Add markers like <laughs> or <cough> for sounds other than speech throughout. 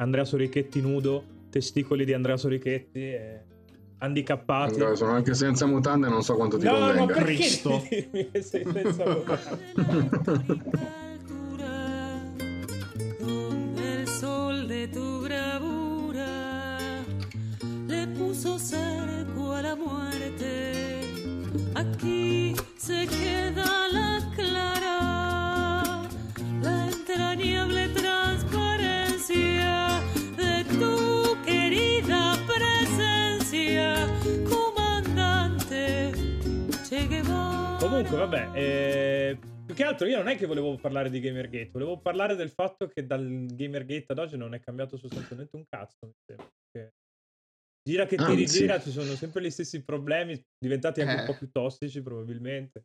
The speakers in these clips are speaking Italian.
Andrea Sorichetti nudo, testicoli di Andrea Sorichetti e handicappati. Allora, sono anche senza mutande, non so quanto ti no, convenga. No, Cristo. <laughs> senza mutande? <laughs> più che altro io non è che volevo parlare di Gamergate, volevo parlare del fatto che dal Gamergate ad oggi non è cambiato sostanzialmente un cazzo. Che gira che ti rigira, ci sono sempre gli stessi problemi, diventati anche un Eh. po' più tossici probabilmente.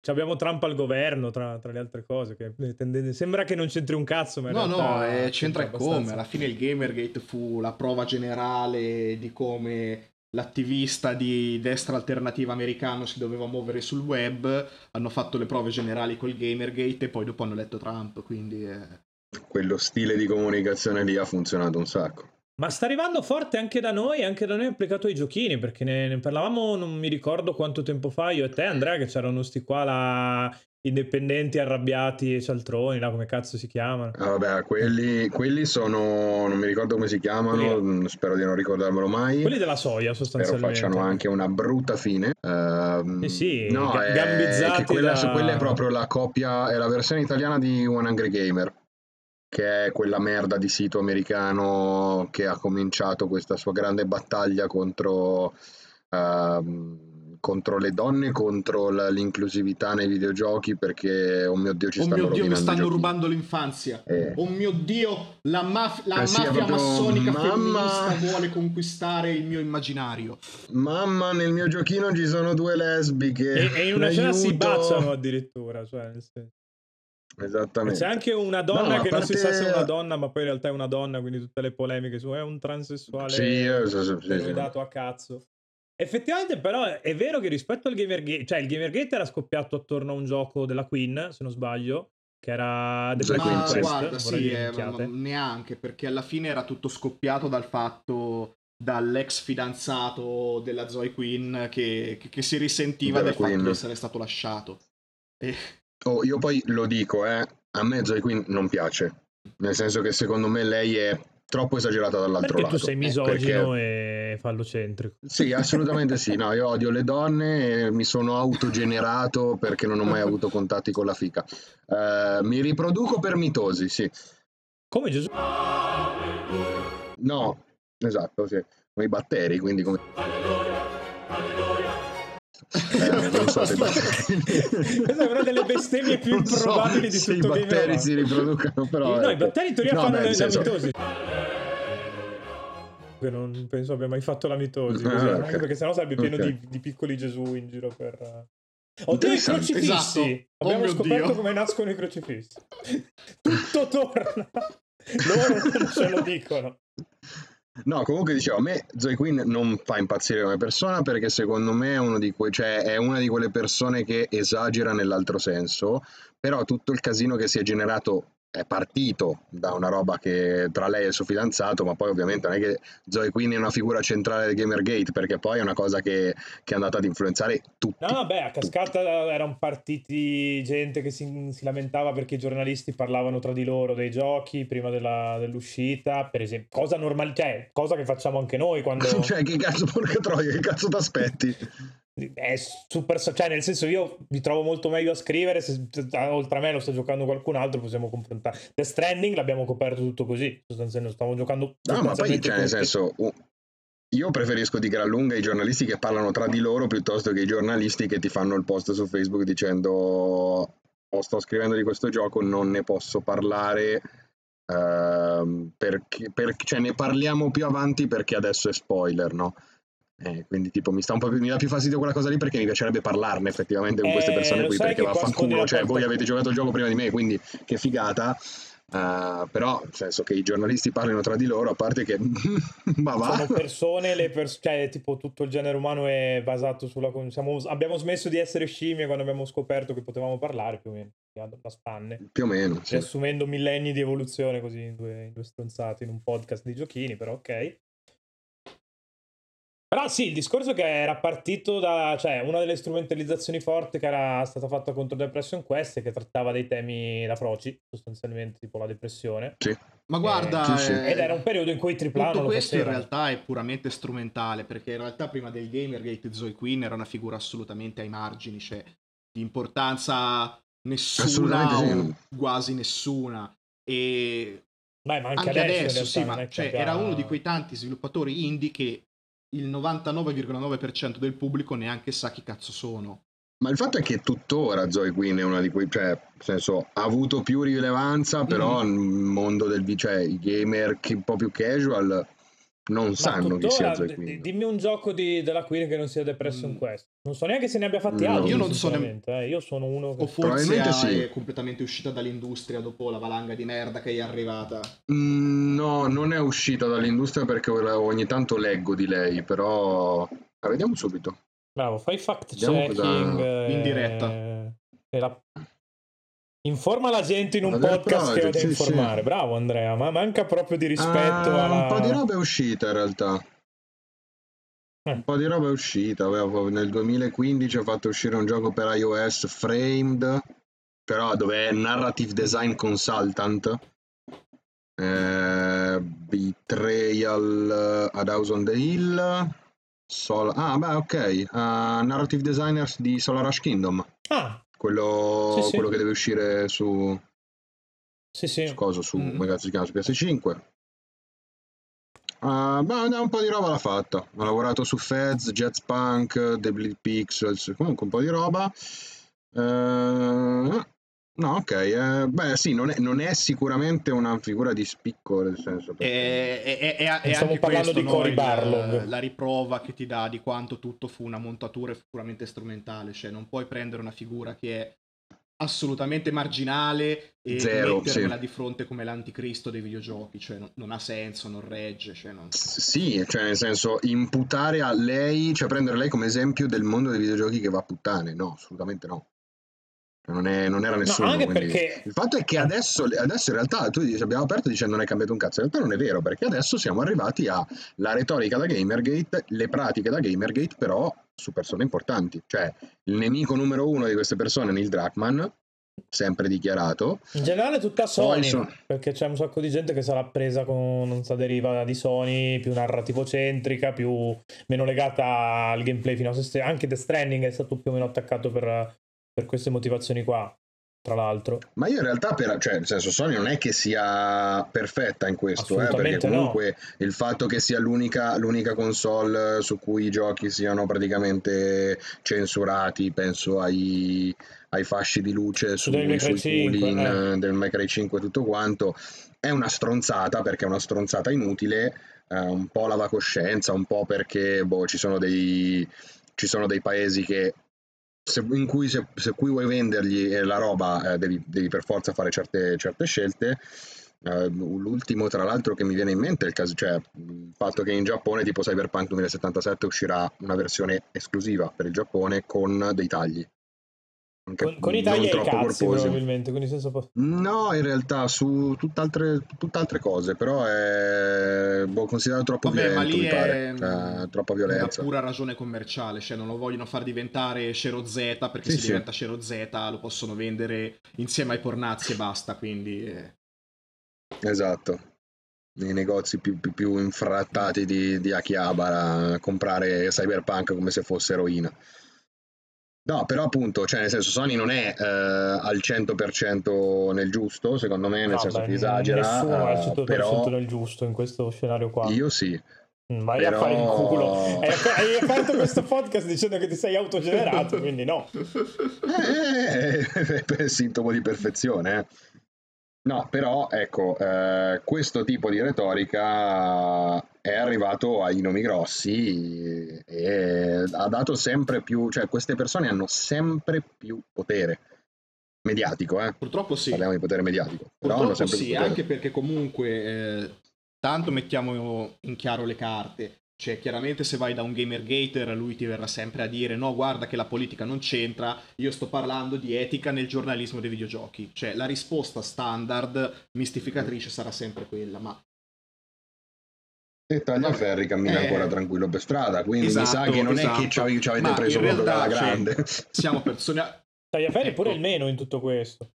Ci abbiamo Trump al governo, tra, tra le altre cose. Che tende- sembra che non c'entri un cazzo, ma in No, no, eh, c'entra e come. Alla fine il Gamergate fu la prova generale di come l'attivista di destra alternativa americano si doveva muovere sul web. Hanno fatto le prove generali col Gamergate e poi dopo hanno eletto Trump. Quindi eh, Quello stile di comunicazione lì ha funzionato un sacco. Ma sta arrivando forte anche da noi, anche da noi applicato ai giochini, perché ne, ne parlavamo, non mi ricordo quanto tempo fa, io e te Andrea, che c'erano sti qua là, indipendenti, arrabbiati e cialtroni, là come cazzo si chiamano. Ah, vabbè, quelli, quelli sono, non mi ricordo come si chiamano, Quelli- mm, spero di non ricordarmelo mai. Quelli della soia Spero sostanzialmente. facciano anche una brutta fine. Ehm, Sì, sì, no, ga- è, gambizzati che quella, da- quella è proprio la copia, è la versione italiana di One Angry Gamer, che è quella merda di sito americano che ha cominciato questa sua grande battaglia contro, ehm, contro le donne, contro la- l'inclusività nei videogiochi, perché, oh mio Dio, ci oh stanno mio dio, mi stanno rubando l'infanzia. Eh. Oh mio dio, la, maf- la Eh sì, mafia massonica mamma. femminista vuole conquistare il mio immaginario. Mamma, nel mio giochino ci sono due lesbiche. E, e in una scena si baciano addirittura, cioè, nel senso- Esattamente. C'è anche una donna No, che non si sa se è parte- una donna, ma poi in realtà è una donna, quindi tutte le polemiche su è un transessuale Sì, eh, sì, sì, sì, sì. dato a cazzo. Effettivamente, però, è vero che rispetto al Gamergate, cioè il Gamergate era scoppiato attorno a un gioco della Queen, se non sbaglio, che era The Black Queen, Ma. Quest, guarda, sì, eh, ma- neanche perché alla fine era tutto scoppiato dal fatto dall'ex fidanzato della Zoe Queen che, che- che si risentiva Della del fatto Queen. di essere stato lasciato. E- Oh, io poi lo dico, eh, a me Zoe Quinn non piace. Nel senso che secondo me lei è troppo esagerata dall'altro Perché lato. tu sei Eh, misogino perché- e fallocentrico. Sì, assolutamente sì. No, io odio le donne, e mi sono autogenerato perché non ho mai avuto contatti con la fica. Eh, mi riproduco per mitosi, sì. Come Gesù? No, esatto, sì. Come i batteri, quindi come... Eh, non so se i batteri... Questa è una delle bestemmie più Non so improbabili di se tutto i Game batteri Over. si riproducano, però... no, i ecco. batteri in teoria No, fanno beh, la, nel la senso- mitosi. Che non penso abbia mai fatto la mitosi, Ah, così, ok. anche perché sennò sarebbe pieno Ok. di, di piccoli Gesù in giro per... uh, Oddio, i crocifissi! Esatto. Oh Abbiamo mio scoperto Dio. come nascono i crocifissi. Tutto torna. <laughs> Loro non ce lo dicono. No, comunque dicevo, a me Zoe Quinn non fa impazzire come persona perché secondo me è, uno di que- cioè, è una di quelle persone che esagera nell'altro senso, però tutto il casino che si è generato è partito da una roba che tra lei e il suo fidanzato, ma poi ovviamente non è che Zoe Quinn è una figura centrale del Gamergate perché poi è una cosa che, che è andata ad influenzare tutti. No, vabbè, a cascata erano partiti gente che si, si lamentava perché i giornalisti parlavano tra di loro dei giochi prima della- dell'uscita, per esempio, cosa normale, cioè, cosa che facciamo anche noi quando... <laughs> cioè, che cazzo, porca troia, che cazzo ti aspetti? È super, cioè nel senso io mi trovo molto meglio a scrivere, se oltre a me lo sta giocando qualcun altro possiamo confrontare. The Stranding l'abbiamo coperto tutto così, sostanzialmente stavo giocando... No, ma poi, cioè, nel senso, uh, io preferisco di gran lunga i giornalisti che parlano tra di loro piuttosto che i giornalisti che ti fanno il post su Facebook dicendo o sto scrivendo di questo gioco, non ne posso parlare ehm, perché, perché- cioè, ne parliamo più avanti perché adesso è spoiler, no? Eh, quindi tipo mi sta un po' più, mi dà più fastidio quella cosa lì perché mi piacerebbe parlarne effettivamente con Eh, queste persone lo qui perché vaffanculo, la cioè voi avete giocato il gioco prima di me, quindi che figata. Uh, però, nel senso che i giornalisti parlino tra di loro, a parte che... <laughs> ma va. Sono persone, le pers- cioè tipo tutto il genere umano è basato sulla... Siamo, abbiamo smesso di essere scimmie quando abbiamo scoperto che potevamo parlare più o meno, da spanne. Più o meno, sì. Riassumendo millenni di evoluzione così in due, in due stronzate in un podcast di giochini, però ok. Però sì, il discorso che era partito da, cioè, una delle strumentalizzazioni forti che era stata fatta contro Depression Quest e che trattava dei temi da froci, sostanzialmente, tipo la depressione. Sì. Ma guarda, sì, sì. eh, Ed era un periodo in cui tripla tutto questo in realtà è puramente strumentale, perché in realtà prima del Gamergate Zoe Queen era una figura assolutamente ai margini, cioè di importanza nessuna o quasi nessuna. E Beh, ma anche, anche adesso, adesso, sì, ma cioè, era uno di quei tanti sviluppatori indie che il 99,9% del pubblico neanche sa chi cazzo sono. Ma il fatto è che tuttora Zoe Quinn è una di quei, cioè, nel senso, ha avuto più rilevanza, però Mm. nel mondo del, cioè, i gamer che un po' più casual non Ma sanno chi sia d- Quinn. dimmi un gioco di- della Queen che non sia Depression Mm. Quest. Non so neanche se ne abbia fatti No. altri. Io non so sinceramente, eh. Io sono uno che... O forse Probabilmente è sì. completamente uscita dall'industria dopo la valanga di merda che è arrivata. Mm, No, non è uscita dall'industria perché ogni tanto leggo di lei, però... Ah, vediamo subito. Bravo, fai fact checking. cosa- eh, In diretta. e la- Informa la gente in un del podcast che ho da sì, informare. sì. Bravo Andrea, ma manca proprio di rispetto Ah, alla... Un po' di roba è uscita in realtà. Eh. Un po' di roba è uscita. Avevo- Nel 2015 ho fatto uscire un gioco per iOS Framed, però dove è Narrative Design Consultant. Eh, Betrayal ad House on the Hill. Sol- ah, beh, ok. Ah, narrative Designers di Solar Rush Kingdom. Ah, Quello, Sì, sì. quello che deve uscire su, sì sì. su cosa, su, Mm. cazzo si chiama, su PS5. Ah, ma un po' di roba l'ha fatta. Ha lavorato su Feds, Jetspunk, The Bleed Pixels, comunque un po' di roba. Eh, no, ok. eh, beh, sì, non è, non è sicuramente una figura di spicco, nel senso. perché- E, e- e- e- e Stiamo anche parlando questo, di no, Cory il- Barlog. la riprova che ti dà di quanto tutto fu una montatura puramente strumentale, cioè non puoi prendere una figura che è assolutamente marginale e Zero, metterla sì. di fronte come l'anticristo dei videogiochi, cioè non, non ha senso, non regge, cioè non... S- Sì, cioè nel senso imputare a lei, cioè prendere lei come esempio del mondo dei videogiochi che va a puttane, no, assolutamente no. Cioè, Non, è- non era nessuno. quindi- perché- Il fatto è che adesso, adesso in realtà tu dici, abbiamo aperto dicendo non è cambiato un cazzo, in realtà non è vero, perché adesso siamo arrivati alla retorica da Gamergate, le pratiche da Gamergate però su persone importanti, cioè il nemico numero uno di queste persone è Neil Druckmann, sempre dichiarato, In generale tutta Sony, sono- perché c'è un sacco di gente che sarà presa con non so, deriva di Sony, più narrativo-centrica, più meno legata al gameplay fino a se stesso. Anche The Stranding è stato più o meno attaccato per, per queste motivazioni qua, tra l'altro. Ma io in realtà, per, cioè, nel senso, Sony non è che sia perfetta in questo, eh, perché Assolutamente no. comunque il fatto che sia l'unica, l'unica console su cui i giochi siano praticamente censurati, penso ai, ai fasci di luce Su sui 5, cooling eh. eh, del May Cry 5 e tutto quanto, è una stronzata perché è una stronzata inutile, eh, un po' lava coscienza, un po' perché boh, ci sono dei, ci sono dei paesi che se, in cui se, se cui vuoi vendergli eh, la roba eh, devi, devi per forza fare certe, certe scelte. Eh, l'ultimo, tra l'altro, che mi viene in mente è il caso, cioè il fatto che in Giappone, tipo Cyberpunk 2077, uscirà una versione esclusiva per il Giappone con dei tagli. Anche Con, con i tagli ai cazzi corposi. probabilmente, quindi senza... po- No, in realtà su tutt'altre, tutt'altre cose, però è boh, considerato troppo Vabbè, ma violento, lì mi pare. è Cioè, troppa una violenza. pura ragione commerciale, cioè non lo vogliono far diventare Shero Z perché Sì, se sì. diventa Shero Z lo possono vendere insieme ai pornazzi e basta, quindi... eh. Esatto. Nei negozi più, più- più infrattati di, di Akihabara comprare Cyberpunk come se fosse eroina. No, però appunto, cioè nel senso Sony non è eh, al 100% nel giusto, secondo me, nel No, senso beh, che esagera, Nessuno è al eh, 100% però nel giusto in questo scenario qua. io sì. Mm, Vai però- a fare il culo. <laughs> Hai, hai aperto questo podcast dicendo che ti sei autogenerato, quindi no. Eh, è sintomo di perfezione. eh. No, però ecco, eh, questo tipo di retorica è arrivato ai nomi grossi e ha dato sempre più, cioè queste persone hanno sempre più potere. mediatico, eh. Purtroppo sì. Parliamo di potere mediatico. Purtroppo sì, anche perché comunque eh, tanto mettiamo in chiaro le carte. Cioè, chiaramente se vai da un gamer gater, lui ti verrà sempre a dire no, guarda che la politica non c'entra, io sto parlando di etica nel giornalismo dei videogiochi. Cioè, la risposta standard, mistificatrice, sarà sempre quella, ma E Tagliaferri cammina Eh. ancora tranquillo per strada, quindi mi sa Esatto, che non esatto. è che ci ave- ci avete Ma preso proprio realtà, alla cioè, grande. siamo persone... Tagliaferri Ecco. pure il meno in tutto questo.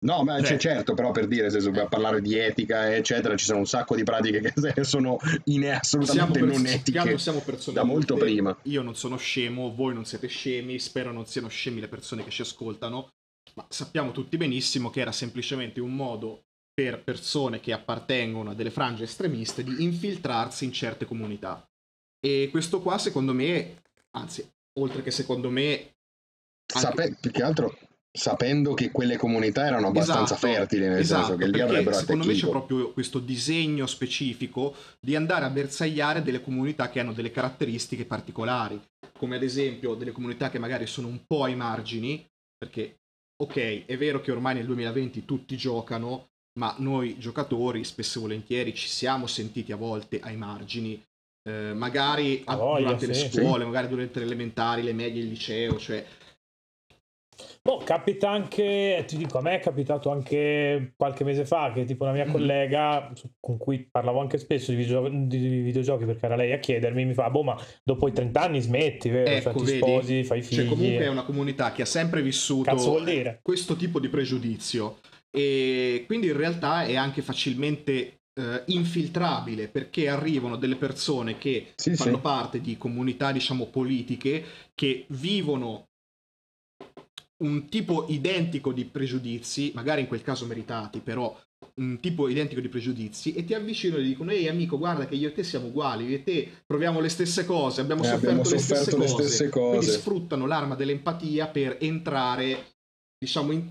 No, ma Cioè- c'è certo, però per dire, se dobbiamo parlare di etica, eccetera, ci sono un sacco di pratiche che <laughs> sono in- assolutamente non etiche. siamo persone da molto adulte. prima. Io non sono scemo, voi non siete scemi, spero non siano scemi le persone che ci ascoltano, ma sappiamo tutti benissimo che era semplicemente un modo per persone che appartengono a delle frange estremiste di infiltrarsi in certe comunità. E questo qua, secondo me, anzi, oltre che secondo me... anche- Sape- più che altro sapendo che quelle comunità erano abbastanza Esatto, fertili, nel esatto, senso che lì avrebbero secondo me c'è proprio questo disegno specifico di andare a bersagliare delle comunità che hanno delle caratteristiche particolari, come ad esempio delle comunità che magari sono un po' ai margini, perché ok, è vero che ormai nel 2020 tutti giocano, ma noi giocatori spesso e volentieri ci siamo sentiti a volte ai margini. eh, magari A voglia, durante le sì. scuole, magari durante le elementari, le medie, il liceo, cioè Boh, capita anche, ti dico, a me è capitato anche qualche mese fa che tipo una mia Mhm. collega con cui parlavo anche spesso di, videogio- di videogiochi perché era lei a chiedermi, mi fa, boh, ma dopo i 30 anni smetti, vero? Ecco, cioè, ti vedi? sposi, fai figli. Cioè, comunque è una comunità che ha sempre vissuto questo tipo di pregiudizio e quindi in realtà è anche facilmente eh, infiltrabile perché arrivano delle persone che Sì, fanno sì. parte di comunità diciamo politiche che vivono un tipo identico di pregiudizi, magari in quel caso meritati, però un tipo identico di pregiudizi e ti avvicinano e dicono ehi amico guarda che io e te siamo uguali, io e te proviamo le stesse cose, abbiamo Eh, sofferto, abbiamo le, sofferto stesse le cose. stesse quindi cose. sfruttano l'arma dell'empatia per entrare diciamo in,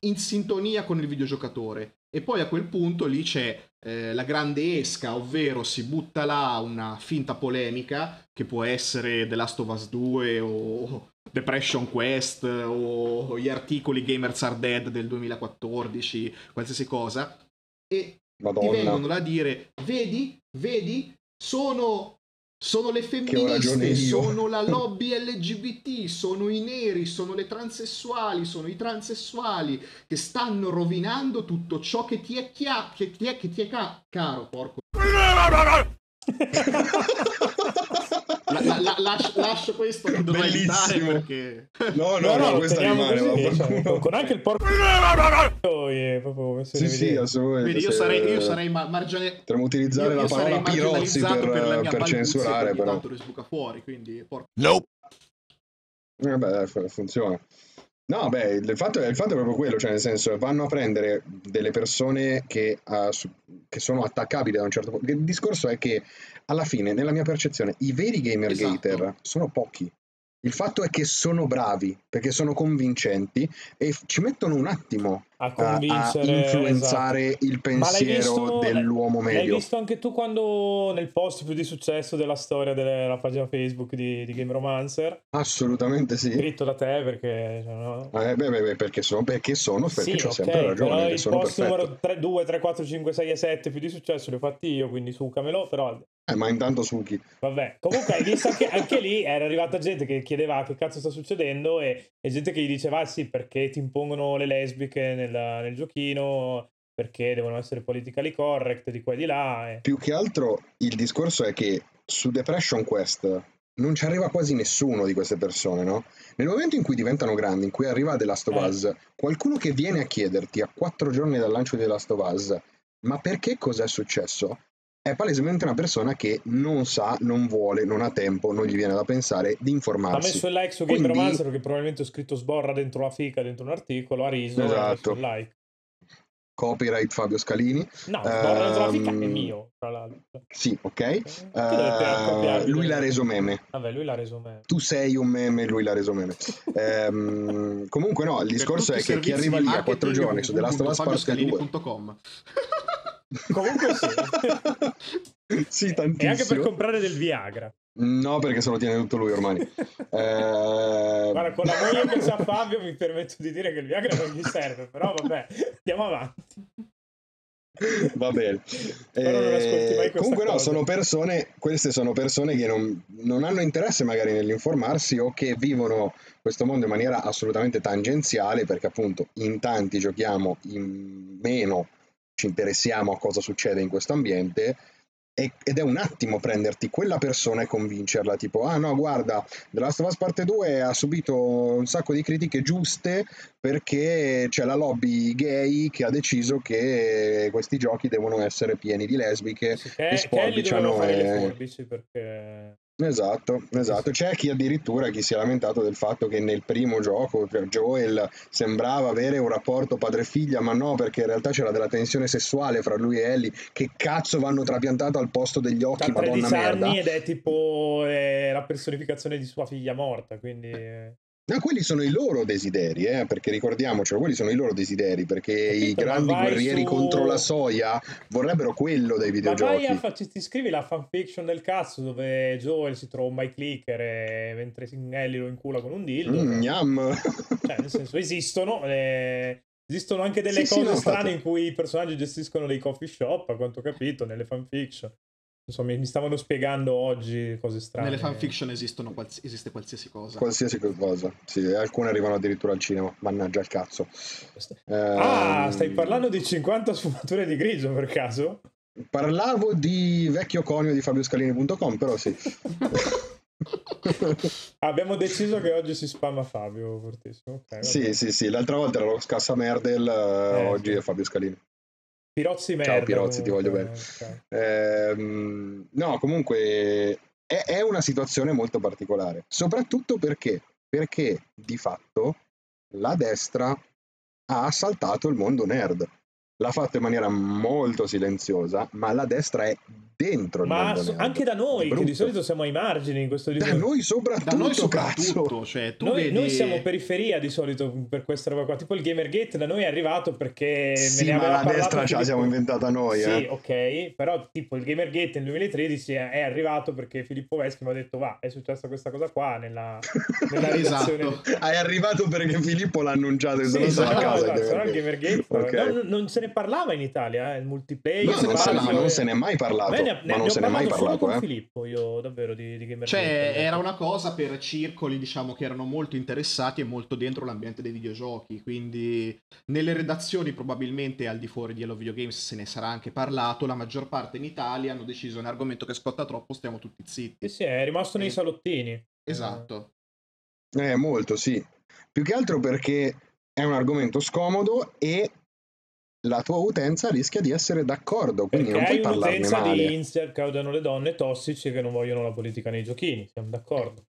in sintonia con il videogiocatore e poi a quel punto lì c'è eh, la grande esca, ovvero si butta là una finta polemica che può essere The Last of Us 2 o Depression Quest o gli articoli Gamers Are Dead del 2014, qualsiasi cosa, e ti Madonna. vengono là a dire, vedi, vedi, sono, sono le femministe, io." sono la <laughs> lobby LGBT, sono i neri, sono le transessuali, sono i transessuali che stanno rovinando tutto ciò che ti è, chia- che ti è, che ti è ca- caro, porco. <laughs> La- la- la- lascio, lascio questo che dovrei evitare Bellissimo. perché... No, no, No, no, no, teniamo rimane. così, ma cioè, qualcuno- con anche il porco e proprio messo in Sì, sì, assolutamente. Vedi, io sarei, io sarei ma- margiane- Potremmo utilizzare io- la parola pirozzi per, per balbuzia censurare, però. tanto le sbuca fuori, quindi porco. Vabbè, dai, fu- funziona. No, beh, il fatto, è, il fatto è proprio quello, cioè nel senso vanno a prendere delle persone che, su- che sono attaccabili da un certo punto. Il discorso è che alla fine, nella mia percezione, i veri gamer Esatto. gater sono pochi. Il fatto è che sono bravi, perché sono convincenti e ci mettono un attimo a a, a convincere influenzare esatto. il l'hai pensiero visto- dell'uomo L'hai medio. visto anche tu quando nel post più di successo della storia della pagina Facebook di, di Game Romancer? Assolutamente sì. Scritto da te perché... cioè, no? Eh, beh, beh, beh, perché sono, perché sono, perché Sì, ho ok, sempre ragione, il sono post perfetto. numero 3, 2, 3, 4, 5, 6 e 7 più di successo li ho fatti io, quindi sucamelo, però Eh, ma intanto Suki. vabbè. Comunque hai visto anche, anche lì era arrivata gente che chiedeva "Ah, che cazzo sta succedendo e, e gente che gli diceva "Ah, sì perché ti impongono le lesbiche nel, nel giochino, perché devono essere politically correct di qua e di là. e- Più che altro il discorso è che su Depression Quest non ci arriva quasi nessuno di queste persone, no? Nel momento in cui diventano grandi, in cui arriva The Last of Eh. Us, qualcuno che viene a chiederti a quattro giorni dal lancio di The Last of Us, ma perché cos'è successo? È palesemente una persona che non sa, non vuole, non ha tempo, non gli viene da pensare di Ha informarsi. messo il like su Game Quindi- Romancer che probabilmente ho scritto sborra dentro la fica, dentro un articolo, ha riso e ha messo Esatto. il like. Copyright Fabio Scalini. No, sborra dentro la fica è Ehm, mio, tra l'altro. Sì, ok. Copiarvi lui l'ha reso meme. Vabbè, lui l'ha reso me. tu sei un meme, lui l'ha reso meme. Ehm, comunque no, il discorso è che chi arriva lì a quattro giorni su The Last of Us Part 2 www.fabioscalini.com Comunque sì. <laughs> sì, e anche per tantissimo. comprare del Viagra. No, perché se lo tiene tutto lui ormai. Eh, Guarda, con la moglie che c'ha <laughs> Fabio mi permetto di dire che il Viagra non gli serve, però vabbè, andiamo avanti. Va bene. Eh, comunque no, cosa. sono persone, queste sono persone che non, non hanno interesse magari nell'informarsi o che vivono questo mondo in maniera assolutamente tangenziale perché appunto in tanti giochiamo, in meno ci interessiamo a cosa succede in questo ambiente ed è un attimo prenderti quella persona e convincerla, tipo, ah no, guarda, The Last of Us Parte 2 ha subito un sacco di critiche giuste perché c'è la lobby gay che ha deciso che questi giochi devono essere pieni di lesbiche Sì, e che, Kelly sforbiciano doveva fare le e- forbici perché... Esatto, esatto. C'è chi addirittura chi si è lamentato del fatto che nel primo gioco cioè, Joel sembrava avere un rapporto padre-figlia, ma no, perché in realtà c'era della tensione sessuale fra lui e Ellie. Che cazzo vanno trapiantato al posto degli occhi, Ha 13 madonna merda. anni ed è tipo eh, la personificazione di sua figlia morta, quindi... eh, No, quelli sono i loro desideri, eh, perché ricordiamocelo, quelli sono i loro desideri, perché i Capito, ma grandi guerrieri su- contro la soia vorrebbero quello dei Ma videogiochi. vai a fa- ti scrivi la fanfiction del cazzo dove Joel si tromba i clicker e mentre Ellie lo incula con un dildo. Mm, cioè, gnam. cioè, nel senso, esistono. eh, Esistono anche delle Sì, sì, cose no, strane in cui i personaggi gestiscono dei coffee shop, a quanto ho capito, nelle fanfiction. Insomma, mi stavano spiegando oggi cose strane. Nelle fanfiction esistono quals- esiste qualsiasi cosa. Qualsiasi cosa, sì, alcune arrivano addirittura al cinema, mannaggia il cazzo. Ah, Ehm, stai parlando di 50 sfumature di grigio per caso? Parlavo di vecchio conio di fabioscalini.com, però sì. <laughs> Abbiamo deciso che oggi si spamma Fabio fortissimo. Ok, va sì, sì, sì, l'altra volta era lo Scassa Merdel, eh, Eh, oggi sì. è Fabio Scalini. Pirozzi Ciao, merda. Pirozzi, ti voglio comunque, bene. ok. Ehm, no, comunque è, è una situazione molto particolare, soprattutto perché, perché di fatto la destra ha assaltato il mondo nerd. L'ha fatto in maniera molto silenziosa, ma la destra è dentro il Ma mondo so- anche da noi, che di solito siamo ai margini in questo Da discorso. noi soprattutto, Da noi cazzo. soprattutto, cioè tu Noi, vedi... noi siamo periferia di solito per questa roba qua. Tipo il Gamergate da noi è arrivato perché Sì, me ne ma la destra ce la siamo inventata noi, Sì, eh. ok, però tipo il Gamergate nel 2013 è, è arrivato perché Filippo Veschi mi ha detto va, è successa questa cosa qua nella, nella <laughs> Esatto. È arrivato perché Filippo l'ha annunciato e Sì, no se stava a no, casa. esatto, il se no il Gamergate. Gamergate Ok. no, non, non se ne parlava in Italia, eh, il multiplayer. No, non, se, ma non se n'è mai parlato, me ne, ma ne- non se n'è mai parlato con eh. Filippo, io davvero di, di Gamergate. Cioè, era una cosa per circoli, diciamo, che erano molto interessati e molto dentro l'ambiente dei videogiochi. Quindi, nelle redazioni, probabilmente al di fuori di Hello Video Games se ne sarà anche parlato. La maggior parte in Italia hanno deciso: è un argomento che scotta troppo, stiamo tutti zitti. Sì, sì, è rimasto nei salottini. Esatto. Eh, molto, sì. Più che altro perché è un argomento scomodo e la tua utenza rischia di essere d'accordo, quindi Perché non puoi hai parlarne un'utenza male. di incel che odiano le donne tossici che non vogliono la politica nei giochini, siamo d'accordo.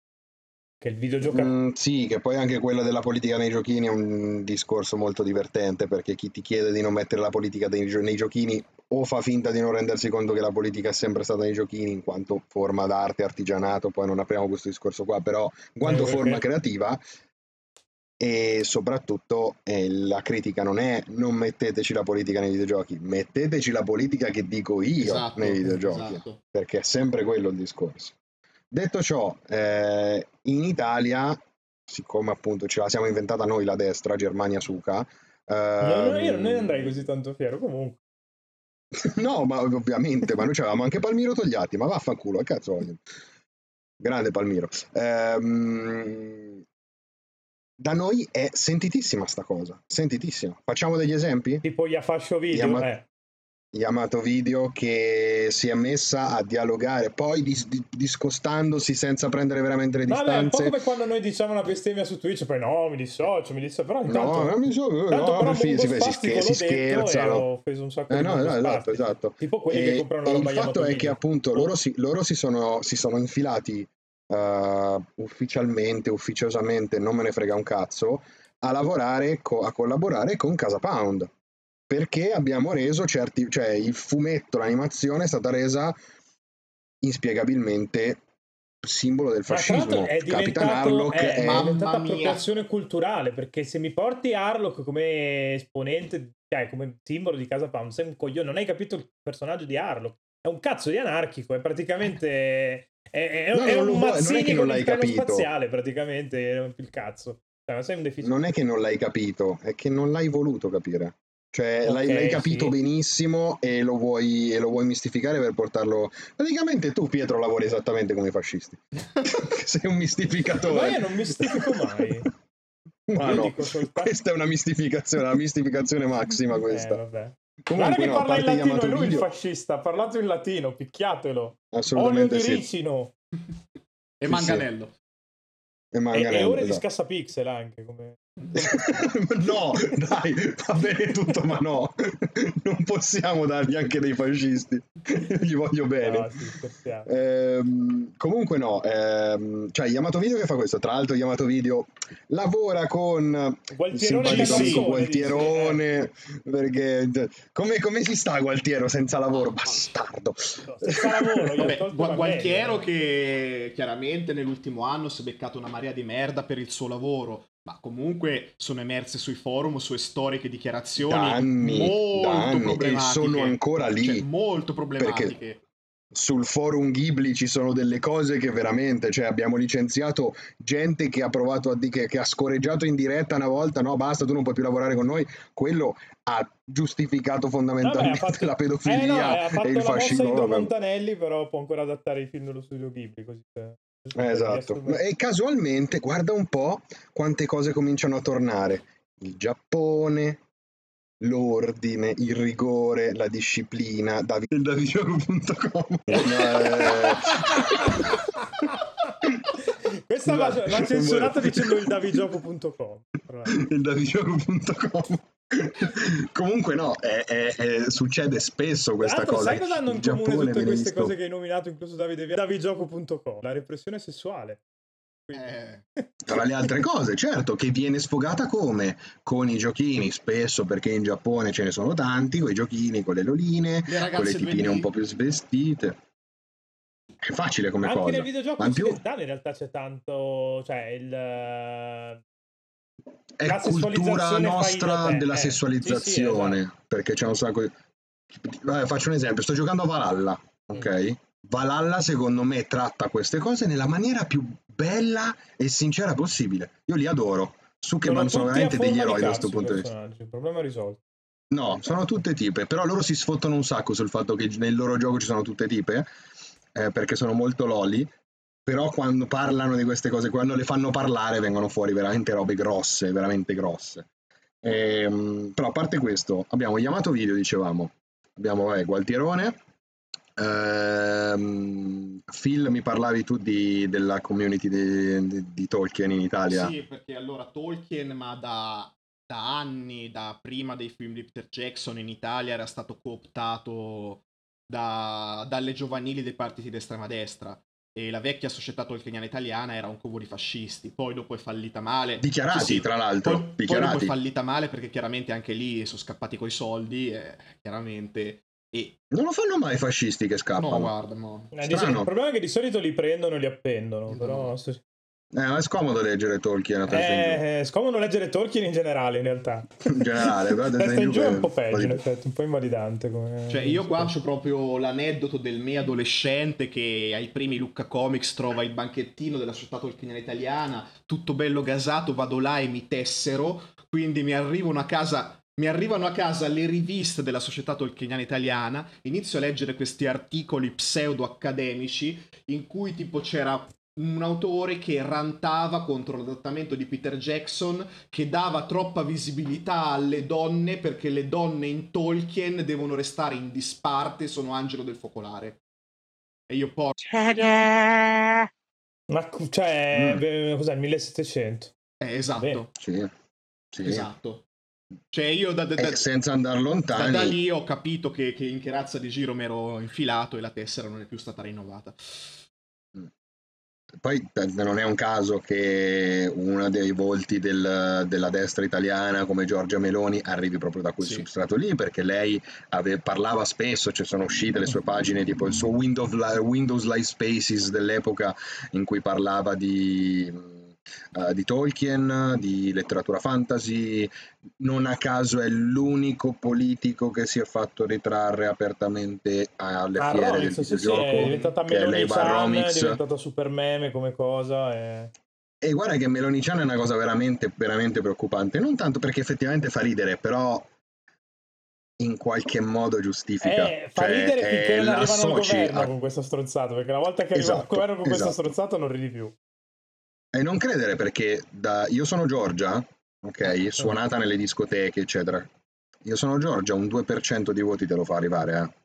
Che il videogioco... Mm, sì, che poi anche quella della politica nei giochini è un discorso molto divertente perché chi ti chiede di non mettere la politica dei gio- nei giochini o fa finta di non rendersi conto che la politica è sempre stata nei giochini in quanto forma d'arte, artigianato, poi non apriamo questo discorso qua, però in quanto Eh, forma perché- creativa e soprattutto eh, la critica non è non metteteci la politica nei videogiochi, metteteci la politica che dico io Esatto, nei videogiochi esatto. perché è sempre quello il discorso. Detto ciò, eh, in Italia, siccome appunto ce la siamo inventata noi la destra, Germania Suca, No, no, io non ne ehm, andrei così tanto fiero, comunque. <laughs> no, ma ovviamente, ma noi avevamo anche Palmiro Togliatti, ma vaffanculo, che cazzo voglio. Grande Palmiro. Ehm, da noi è sentitissima sta cosa, sentitissima. Facciamo degli esempi? Tipo gli affascio video, Yama- eh. Yamato Video che si è messa a dialogare, poi dis- di- discostandosi senza prendere veramente le Vabbè, è un po' distanze. come quando noi diciamo una bestemmia su Twitch, poi no, mi dissocio, mi dissocio, però intanto... No, non mi so, Tanto no, però si, si- scher- l'ho si detto scherzano. ho offeso un sacco Eh, di no, no, esatto, esatto. Tipo quelli E, che comprano la roba il fatto Yamato è che Video. appunto Oh. loro, si, loro si, sono, si sono infilati eh, ufficialmente, ufficiosamente, non me ne frega un cazzo, a lavorare, co- a collaborare con Casa Pound. Perché abbiamo reso certi, cioè il fumetto, l'animazione è stata resa inspiegabilmente simbolo del fascismo. è Capitan diventato, Harlock è, è... è Mamma diventata appropriazione culturale perché se mi porti Harlock come esponente, cioè come simbolo di Casa Pound, sei un coglione, non hai capito il personaggio di Harlock. È un cazzo di anarchico, è praticamente È, è- No, è un vuoi- non è Mazzini che non l'hai spaziale, praticamente, il cazzo. Cioè. Non è che non l'hai capito, è che non l'hai voluto capire. Cioè, l'hai, Ok, l'hai capito sì. benissimo e lo, vuoi, e lo vuoi mistificare per portarlo. Praticamente tu, Pietro, lavori esattamente come i fascisti. <laughs> Sei un mistificatore. Ma io non mistifico mai. Ma no, soltanto- questa è una mistificazione, una mistificazione <laughs> massima Eh, questa. Vabbè. Guarda Comunque, che no, parla in latino, Yamato è lui il Video, fascista, ha parlato in latino, picchiatelo. Olio assolutamente di sì. ricino. E Sì, Manganello. E E, Manganello, e ore di esatto. scassapixel anche. Come... <laughs> no, dai, va bene tutto, ma no, non possiamo dargli anche dei fascisti. Gli voglio bene. No, sì. Ehm, comunque no, ehm, cioè Yamato Video che fa questo? Tra l'altro Yamato Video lavora con il Gualtierone simpatico sì, Gualtierone, perché come, come si sta Gualtiero senza lavoro? Bastardo. Senza lavoro, Vabbè, la Gualtiero che chiaramente nell'ultimo anno si è beccato una marea di merda per il suo lavoro, ma comunque sono emerse sui forum sue storiche dichiarazioni Da anni, molto da anni, e problematiche. sono ancora lì. Cioè, molto problematiche. sul forum Ghibli ci sono delle cose che veramente, cioè abbiamo licenziato gente che ha provato a di- che, che ha scorreggiato in diretta una volta, no basta, tu non puoi più lavorare con noi, quello ha giustificato Vabbè, fondamentalmente ha fatto... <laughs> la Eh, pedofilia no, ha fatto e il la mossa fascismo. di vabbè. Montanelli, però può ancora adattare i film dello studio Ghibli. Così, Eh, esatto. E casualmente, guarda un po' quante cose cominciano a tornare. Il Giappone, l'ordine, il rigore, la disciplina, Davi- il davigioco.com. <laughs> <laughs> Questa va censurata non volevo- dicendo il l'altro. il davigioco.com. <laughs> Comunque no, è- è- è- succede spesso questa cosa. sai cosa hanno in comune Giappone tutte queste visto- cose che hai nominato, incluso Davide Via? Davigioco.com, la repressione sessuale. Eh, <laughs> Tra le altre cose, certo, che viene sfogata come? Con i giochini, spesso perché in Giappone ce ne sono tanti, con i giochini, con le loline, le con le tipine 2D. un po' più svestite. È facile come Anche cosa. nel videogioco Ma in più occidentale in realtà c'è tanto, cioè il... eh, è cultura nostra della eh. sessualizzazione, Sì, sì, esatto. perché c'è un sacco di... Vabbè, faccio un esempio, sto giocando a Valhalla, ok? Valhalla secondo me tratta queste cose nella maniera più bella e sincera possibile. Io li adoro. Sukeman sono, a veramente degli eroi da questo punto di vista. Il problema è risolto. No, sono tutte tipe, però loro si sfottano un sacco sul fatto che nel loro gioco ci sono tutte tipe, eh, perché sono molto loli, però quando parlano di queste cose, quando le fanno parlare vengono fuori veramente robe grosse, veramente grosse. Ehm, però a parte questo, abbiamo Yamato Video, dicevamo, abbiamo vabbè, Gualtierone, ehm, Phil, mi parlavi tu di- della community di, di- di Tolkien in Italia. Sì, perché allora Tolkien, ma da, da anni, da prima dei film di Peter Jackson in Italia, era stato cooptato da- dalle giovanili dei partiti d'estrema destra. E la vecchia società tolkieniana italiana era un covo di fascisti. Poi dopo è fallita male. Dichiarati, Sì, sì. tra l'altro, Poi, poi dopo dichiarati. è fallita male perché chiaramente anche lì sono scappati coi soldi. eh, chiaramente. E Non lo fanno mai i fascisti che scappano. no, guarda, no. Eh, il problema è che di solito li prendono e li appendono, No. però... Eh, ma è scomodo leggere Tolkien giù. Eh, è scomodo leggere Tolkien in generale, in realtà. In generale, però <laughs> a testa in giù è è un po' un po' peggio, in effetti, un po' invalidante. Come... Cioè, io qua c'ho proprio l'aneddoto del me adolescente che ai primi Lucca Comics trova il banchettino della società tolkieniana italiana, tutto bello gasato, vado là e mi tessero, quindi mi arrivano a casa... Mi arrivano a casa le riviste della società tolkieniana italiana, inizio a leggere questi articoli pseudo-accademici in cui tipo c'era un autore che rantava contro l'adattamento di Peter Jackson che dava troppa visibilità alle donne perché le donne in Tolkien devono restare in disparte, sono angelo del focolare. E io porco. Ma cioè, Mm. cos'è il 1700? Eh, esatto. Sì, sì. esatto. Cioè io da, da- da- E senza andare da- lontani, da lì ho capito che, che in che razza di giro mi ero infilato e la tessera non è più stata rinnovata. Poi non è un caso che uno dei volti del- della destra italiana come Giorgia Meloni arrivi proprio da quel Sì. substrato lì, perché lei ave- parlava spesso, ci sono uscite le sue pagine, tipo il suo Windows, Li- Windows Live Spaces dell'epoca in cui parlava di eh, di Tolkien, di letteratura fantasy. Non a caso è l'unico politico che si è fatto ritrarre apertamente alle Ah, fiere del Romix, sì, sì, videogioco, è diventata che è Chan, diventata super meme come cosa. E... E guarda che Meloni Chan è una cosa veramente, veramente preoccupante. Non tanto perché effettivamente fa ridere, però in qualche modo giustifica. Eh, fa Cioè, ridere finché non arrivano al governo a- con questa stronzata, perché una volta che arrivano al Esatto, governo con questa esatto. stronzata non ridi più. E non credere perché da... io sono Giorgia, ok, suonata nelle discoteche, eccetera. Io sono Giorgia, un 2% di voti te lo fa arrivare, eh.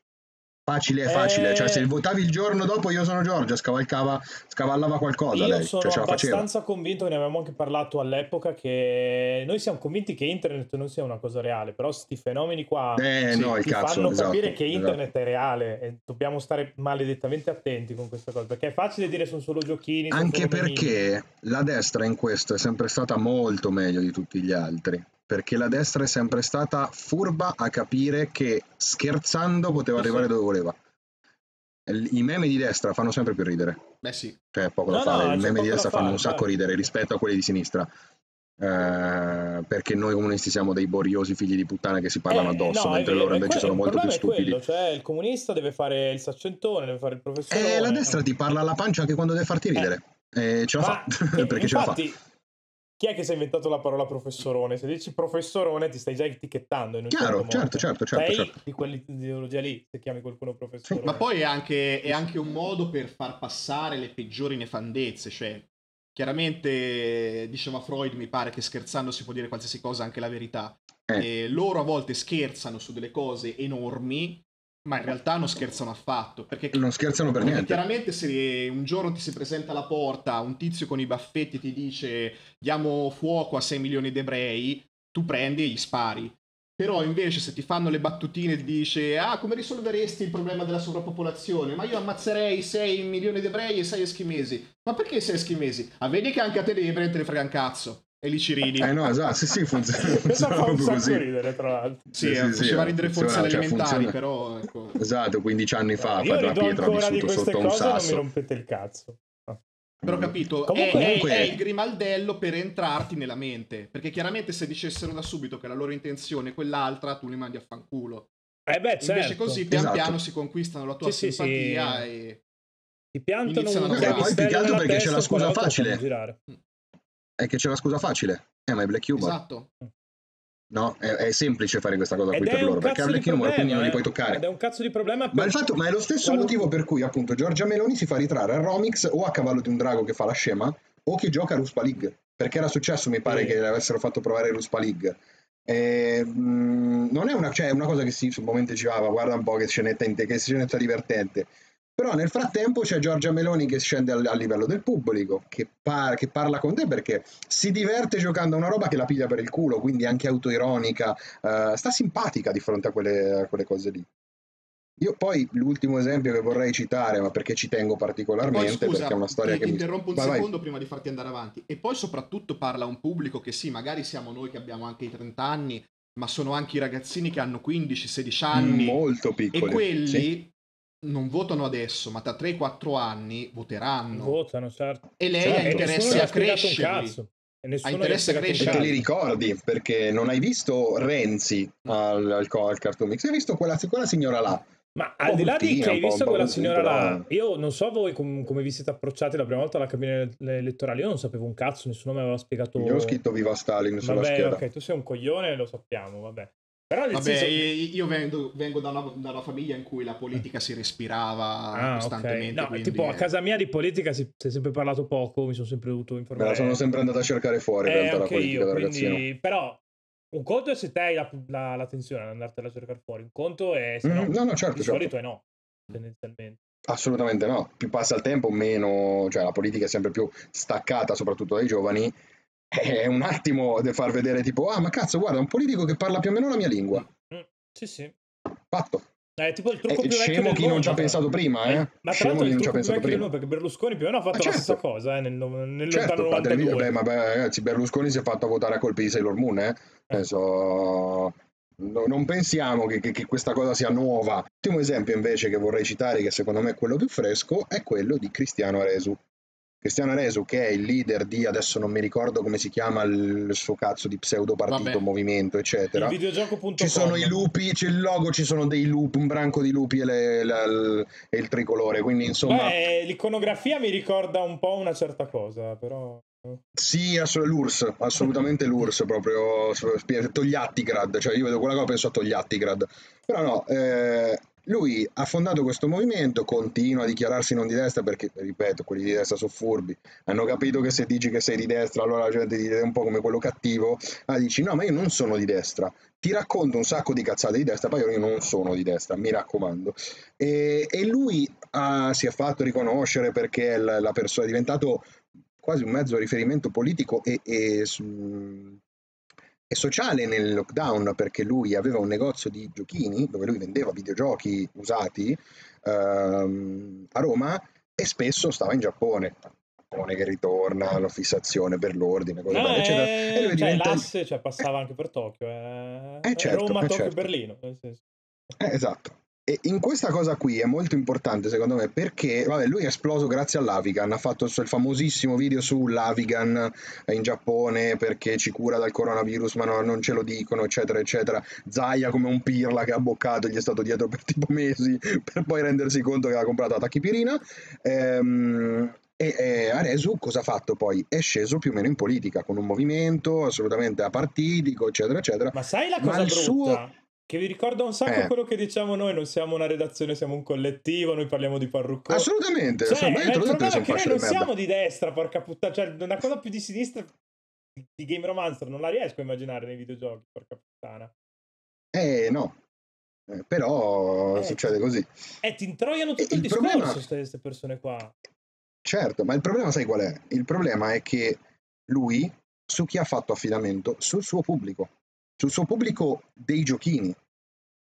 Facile è facile, Eh. cioè se votavi il giorno dopo io sono Giorgia, scavalcava, scavallava qualcosa Io lei, sono cioè la faceva. abbastanza convinto, ne avevamo anche parlato all'epoca, che noi siamo convinti che internet non sia una cosa reale, però sti fenomeni qua Eh Sì, no, ti cazzo, fanno esatto, capire che esatto. internet è reale e dobbiamo stare maledettamente attenti con questa cosa, perché è facile dire sono solo giochini. sono Anche solo perché la destra in questo è sempre stata molto meglio di tutti gli altri. Perché la destra è sempre stata furba a capire che scherzando poteva arrivare dove voleva. I meme di destra fanno sempre più ridere. Beh sì. Cioè, poco No, da fare. no, I meme di destra fanno fare, un sacco infatti. ridere rispetto a quelli di sinistra. Eh, perché noi comunisti siamo dei boriosi figli di puttana che si parlano Eh, addosso, no, mentre vero, loro invece que- sono molto più stupidi. quello, cioè il comunista deve fare il saccentone, deve fare il professore. Eh, la destra ti parla alla pancia anche quando deve farti ridere. E ce la Ma fa, <laughs> perché ce la fa. Chi è che si è inventato la parola professorone? Se dici professorone ti stai già etichettando. In un Chiaro, certo certo, certo, certo, Sei certo. di quell'ideologia lì, se chiami qualcuno professore. Ma poi è anche, è anche un modo per far passare le peggiori nefandezze, cioè chiaramente diceva Freud mi pare che scherzando si può dire qualsiasi cosa, anche la verità. Eh. E loro a volte scherzano su delle cose enormi, ma in realtà non scherzano affatto, perché Non scherzano per niente. chiaramente se un giorno ti si presenta alla porta un tizio con i baffetti e ti dice diamo fuoco a 6 milioni di ebrei, tu prendi e gli spari. Però invece se ti fanno le battutine e ti dice ah come risolveresti il problema della sovrappopolazione? Ma io ammazzerei 6 milioni di ebrei e 6 eschimesi. Ma perché 6 eschimesi? Ah vedi che anche a te degli ebrei te ne frega un cazzo. E lì ci ridi. Eh no, esatto, sì, sì, funziona, <laughs> funziona fa un proprio sacco così. ridere, tra l'altro. Sì, sì, eh, sì, faceva eh, ridere forse funziona, alle cioè, elementari, funziona. però ecco. Esatto, 15 anni fa, Io Padre rido Pietro ha vissuto sotto un cose non mi sasso. rompete il cazzo. Però capito, è- Comunque- è, Comunque- è il grimaldello per entrarti nella mente. Perché chiaramente se dicessero da subito che la loro intenzione è quell'altra, tu li mandi a fanculo. Eh beh, certo. Invece così pian Esatto. piano si conquistano la tua Sì, sì, simpatia sì. e... Ti piantano un lavorare. chiavistello Poi più che altro perché c'è la e scusa facile. È che c'è la scusa facile. Eh, ma è Black Humor. Esatto. No, è, è semplice fare questa cosa Ed qui è per loro, perché ha di Black Humor, quindi non li eh. puoi toccare. Ed è un cazzo di problema per... Ma, il fatto, ma è lo stesso qualunque- motivo per cui appunto Giorgia Meloni si fa ritrarre a Romix o a cavallo di un drago che fa la scema o che gioca a Ruspa League. Perché era successo, mi pare, Sì. che le avessero fatto provare Ruspa League. E, mm, non è una, cioè, è una cosa che sì, sul momento diceva, guarda un po' che scenetta, che scenetta divertente. Però nel frattempo c'è Giorgia Meloni che scende al, al livello del pubblico, che, par- che parla con te perché si diverte giocando a una roba che la piglia per il culo, quindi anche autoironica, eh, sta simpatica di fronte a quelle, a quelle cose lì. Io poi l'ultimo esempio che vorrei citare, ma perché ci tengo Poi particolarmente, scusa, perché è una storia ti che mi... interrompo un Vai, vai. secondo prima di farti andare avanti. E poi soprattutto parla a un pubblico che sì, magari siamo noi che abbiamo anche i 30 anni, ma sono anche i ragazzini che hanno 15-16 anni. molto E piccoli. quelli sì. Non votano adesso, ma tra 3-4 anni voteranno. Votano, certo. E lei Certo. ha E interesse a. E nessuno Ha interesse a spiegato un Perché crescere. li ricordi, perché non hai visto Renzi al, al, al Cartoon Mix, hai visto quella, quella signora là. Ma al di là di che hai visto quella signora là, io non so voi com- come vi siete approcciati la prima volta alla cabina ele- elettorale, io non sapevo un cazzo, nessuno mi aveva spiegato... Io ho scritto Viva Stalin sulla Vabbè, scheda. ok, tu sei un coglione, lo sappiamo, vabbè. Però nel Vabbè, senso... io vengo, vengo da, una, da una famiglia in cui la politica si respirava Ah, costantemente. No, quindi, tipo a casa mia di politica si, si è sempre parlato poco, mi sono sempre dovuto Me informare. la sono sempre andata a cercare fuori in Eh, realtà la anche politica io, da ragazzino. quindi... Però un conto è se te hai la, la, l'attenzione ad andartela a cercare fuori, un conto è se no. Mm, no, no, certo, di certo. solito è no, tendenzialmente. Assolutamente no. Più passa il tempo, meno, cioè la politica è sempre più staccata, soprattutto dai giovani. <laughs> È un attimo di far vedere tipo, ah ma cazzo, guarda, un politico che parla più o meno la mia lingua. Mm, sì, sì. Fatto. È tipo il trucco È più scemo chi non ci ha pensato prima, eh? Ma tra Scemo l'altro chi non ci ha pensato prima. mondo, perché Berlusconi più o meno ha fatto Ma la certo. stessa cosa, eh, nel, nel Certo, lontano padre mio, 92. beh, ma beh, ragazzi, Berlusconi si è fatto votare a colpi di Sailor Moon, eh? Penso, no- non pensiamo che, che- che questa cosa sia nuova. L'ultimo esempio invece che vorrei citare, che secondo me è quello più fresco, è quello di Cristiano Aresu. Cristiano Aresu, che è il leader di, adesso non mi ricordo come si chiama il suo cazzo di pseudo partito, Vabbè. movimento, eccetera. Ci sono i lupi, c'è il logo, ci sono dei lupi, un branco di lupi e, le- la- l- e il tricolore, quindi insomma... Beh, l'iconografia mi ricorda un po' una certa cosa, però... Sì, ass- l'URSS, assolutamente l'URSS, proprio Togliattigrad, cioè io vedo quella cosa penso a Togliattigrad, però no, eh, lui ha fondato questo movimento, continua a dichiararsi non di destra perché, ripeto, quelli di destra sono furbi, hanno capito che se dici che sei di destra allora la gente ti vede un po' come quello cattivo, ah dici no ma io non sono di destra, ti racconto un sacco di cazzate di destra, poi io non sono di destra, mi raccomando. E, e lui ah, si è fatto riconoscere perché la, la persona è diventato quasi un mezzo riferimento politico e, e sociale nel lockdown perché lui aveva un negozio di giochini dove lui vendeva videogiochi usati ehm, a Roma e spesso stava in Giappone. Giappone che ritorna, la fissazione per l'ordine, cose varie, eccetera. E lui cioè, diventa- l'asse cioè, passava anche per Tokyo. Eh. Eh, certo, Roma, eh, Tokyo, certo. Berlino. Eh, esatto. E in questa cosa qui è molto importante secondo me perché vabbè, lui è esploso grazie all'Avigan, ha fatto il famosissimo video sull'Avigan in Giappone perché ci cura dal coronavirus ma no- non ce lo dicono eccetera eccetera. Zaya come un pirla che ha boccato gli è stato dietro per <laughs> tipo mesi per poi rendersi conto che aveva comprato la tachipirina. Ehm, e, e Aresu cosa ha fatto poi? È sceso più o meno in politica con un movimento assolutamente apartitico eccetera eccetera. Ma sai la Ma cosa il brutta? suo- Che vi ricorda un sacco Eh. quello che diciamo noi, non siamo una redazione, siamo un collettivo, noi parliamo di parrucco. Assolutamente, Cioè, assolutamente. il problema è che noi non siamo di destra, porca puttana. Cioè, una cosa più di sinistra di Game Romancer non la riesco a immaginare nei videogiochi, porca puttana. Eh no, Eh, però Eh, succede così. Eh, ti introiano tutto il, il problema- discorso, queste persone qua. Certo, ma il problema sai qual è? Il problema è che lui, su chi ha fatto affidamento? Sul suo pubblico, sul suo pubblico dei giochini.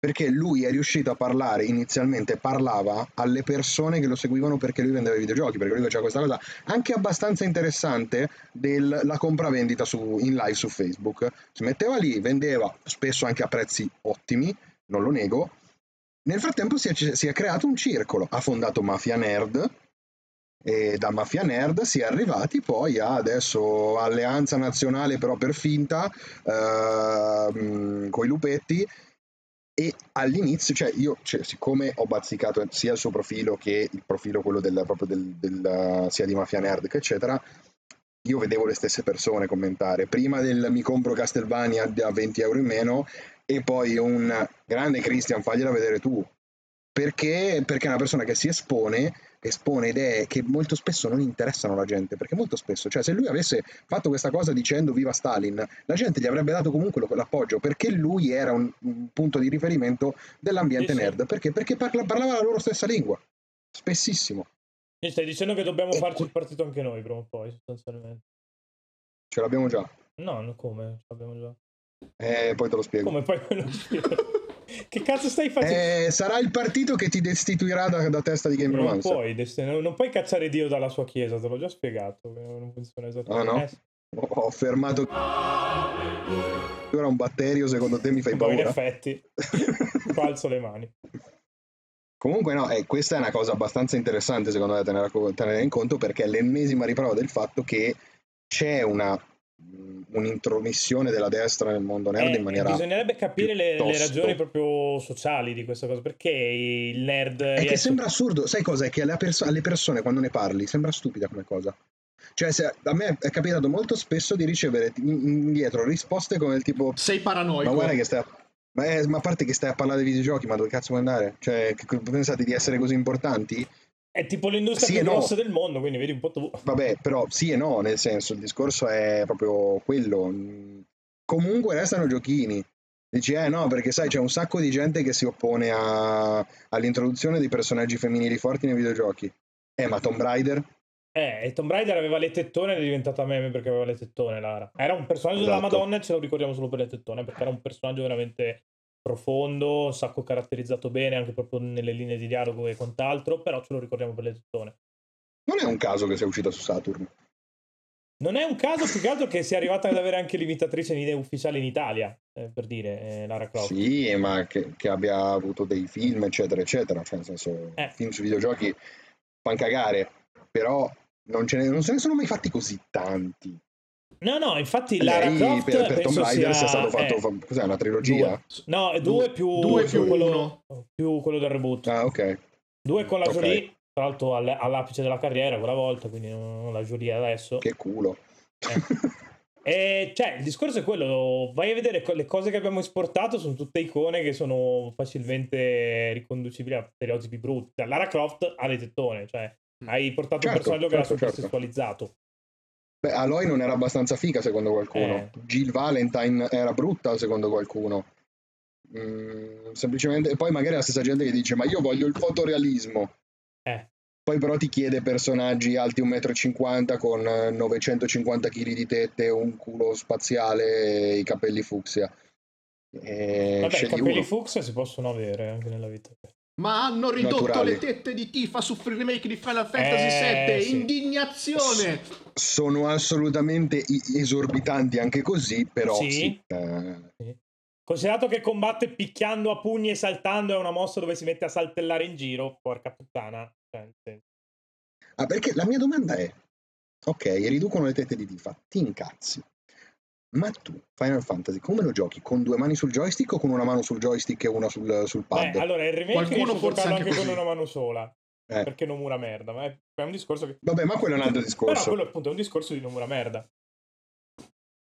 Perché lui è riuscito a parlare, inizialmente parlava alle persone che lo seguivano perché lui vendeva i videogiochi, perché lui faceva questa cosa anche abbastanza interessante della compravendita su, in live su Facebook. Si metteva lì, vendeva spesso anche a prezzi ottimi, non lo nego. Nel frattempo si è, si è creato un circolo, ha fondato Mafia Nerd, e da Mafia Nerd si è arrivati poi a adesso Alleanza Nazionale però per finta ehm, coi lupetti. E all'inizio cioè io cioè, siccome ho bazzicato sia il suo profilo che il profilo quello del, proprio del, del- sia di Mafia Nerd che eccetera io vedevo le stesse persone commentare. Prima del mi compro Castlevania a 20 euro in meno e poi un grande Christian fagliela vedere tu. Perché, perché è una persona che si espone, espone idee che molto spesso non interessano la gente, perché molto spesso, cioè se lui avesse fatto questa cosa dicendo viva Stalin, la gente gli avrebbe dato comunque l'appoggio, perché lui era un, un punto di riferimento dell'ambiente Sì, sì. nerd, perché? Perché parla- parlava la loro stessa lingua, spessissimo, Mi stai dicendo che dobbiamo Eh, farci il partito anche noi, prima o poi, sostanzialmente. ce l'abbiamo già, No, come? Ce l'abbiamo già. eh, poi te lo spiego. Come poi me lo spiego? Che cazzo stai facendo? Eh, sarà il partito che ti destituirà da, da testa di Game non, puoi, non, puoi cacciare Dio dalla sua chiesa, te l'ho già spiegato. Non funziona esattamente. Ah, no? Eh. Ho ho fermato. Ora un batterio, secondo te mi fai Poi in paura? effetti, <laughs> alzo le mani. Comunque no, eh, questa è una cosa abbastanza interessante secondo me da tenere, tenere in conto perché è l'ennesima riprova del fatto che c'è una un'intromissione della destra nel mondo nerd Eh, in maniera... bisognerebbe capire le, le ragioni proprio sociali di questa cosa. Perché il nerd. È che riesce- sembra assurdo, sai cosa? È che alle, perso- alle persone quando ne parli sembra stupida come cosa. Cioè, se- a me è capitato molto spesso di ricevere in- indietro risposte come il tipo... Sei paranoico. Ma guarda che stai a... Ma, eh, ma a parte che stai a parlare di videogiochi, ma dove cazzo vuoi andare? Cioè, che- pensate di essere così importanti? È tipo l'industria Sì più no. grossa del mondo, quindi vedi un po' tu. Vabbè, però sì e no, nel senso, il discorso è proprio quello. Comunque restano giochini. Dici, eh no, perché sai, c'è un sacco di gente che si oppone a- all'introduzione dei personaggi femminili forti nei videogiochi. Eh, ma Tomb Raider? Eh, e Tomb Raider aveva le tettone ed è diventata meme perché aveva le tettone, Lara. Era un personaggio della Esatto. Madonna e ce lo ricordiamo solo per le tettone, perché era un personaggio veramente profondo, un sacco caratterizzato bene, anche proprio nelle linee di dialogo e quant'altro, però ce lo ricordiamo per le tettone. Non è un caso che sia uscita su Saturn. Non è un caso più che altro che sia arrivata ad avere anche l'imitatrice in- ufficiale in Italia, eh, per dire, eh, Lara Croft. Sì, ma che, che abbia avuto dei film, eccetera, eccetera. Cioè, nel senso, Eh. film su videogiochi fanno cagare. Però non, ce ne, non se ne sono mai fatti così tanti. No, no, infatti Lara lei Croft per, per Tomb Raider sia... è stato fatto, eh, cos'è, una trilogia? No, è due più, Due più quello, uno. più quello del reboot. Ah, ok. Due con la Ok. Jolie, tra l'altro all- all'apice della carriera quella volta, quindi non la Jolie adesso. Che culo. E cioè, il discorso è quello, vai a vedere le cose che abbiamo esportato sono tutte icone che sono facilmente riconducibili a stereotipi brutti. Cioè, Lara Croft ha le tettone, cioè hai portato un Certo, personaggio che era certo, super certo. sessualizzato. Beh, Aloy non era abbastanza figa secondo qualcuno. Eh. Jill Valentine era brutta secondo qualcuno. Mm, semplicemente, e poi magari la stessa gente che dice: Ma io voglio il fotorealismo. Eh, Poi però ti chiede personaggi alti 1,50 m con eh, 950 kg di tette, un culo spaziale e i capelli fucsia. E vabbè, i capelli uno. fucsia si possono avere anche nella vita. Ma hanno ridotto Naturali. le tette di Tifa su free remake di Final Fantasy Eh, VII. sì. Indignazione! Sono assolutamente i- esorbitanti anche così, però Sì. sì. eh, Considerato che combatte picchiando a pugni e saltando, è una mossa dove si mette a saltellare in giro, porca puttana. Cioè, Ah, perché la mia domanda è: ok, riducono le tette di Tifa, ti incazzi. Ma tu, Final Fantasy, come lo giochi? Con due mani sul joystick o con una mano sul joystick e una sul, sul pad? Beh, allora il remake Qualcuno forse anche anche con una mano sola. Eh. Perché Nomura merda, ma è, è un discorso che... Vabbè, ma quello è un altro Però discorso. quello appunto è un discorso di Nomura merda.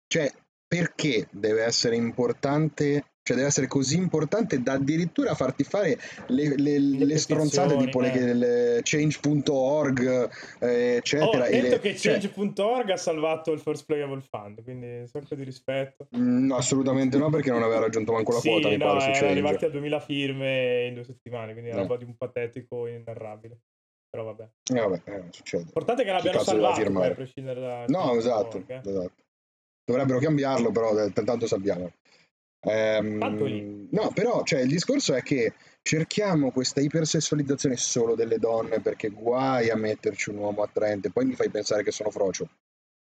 Cioè, perché deve essere importante, cioè deve essere così importante da addirittura farti fare le, le- le stronzate petizioni, tipo le, eh. le change.org, eh, Ho eccetera. e detto le- che cioè, Change.org ha salvato il First Playable Fund, quindi un sacco di rispetto. mm, no, assolutamente no, perché non aveva raggiunto manco la sì, quota, mi no, pare, erano arrivati a 2000 firme in due settimane, quindi è Eh. roba di un patetico inenarrabile. Però vabbè. Eh, vabbè, eh, succede. L'importante è che l'abbiano salvato, poi, a prescindere da... No, esatto, eh. esatto. Dovrebbero cambiarlo, però eh, tanto sappiamo. Tanto lì. no, però cioè, il discorso è che cerchiamo questa ipersessualizzazione solo delle donne perché guai a metterci un uomo attraente, poi mi fai pensare che sono frocio,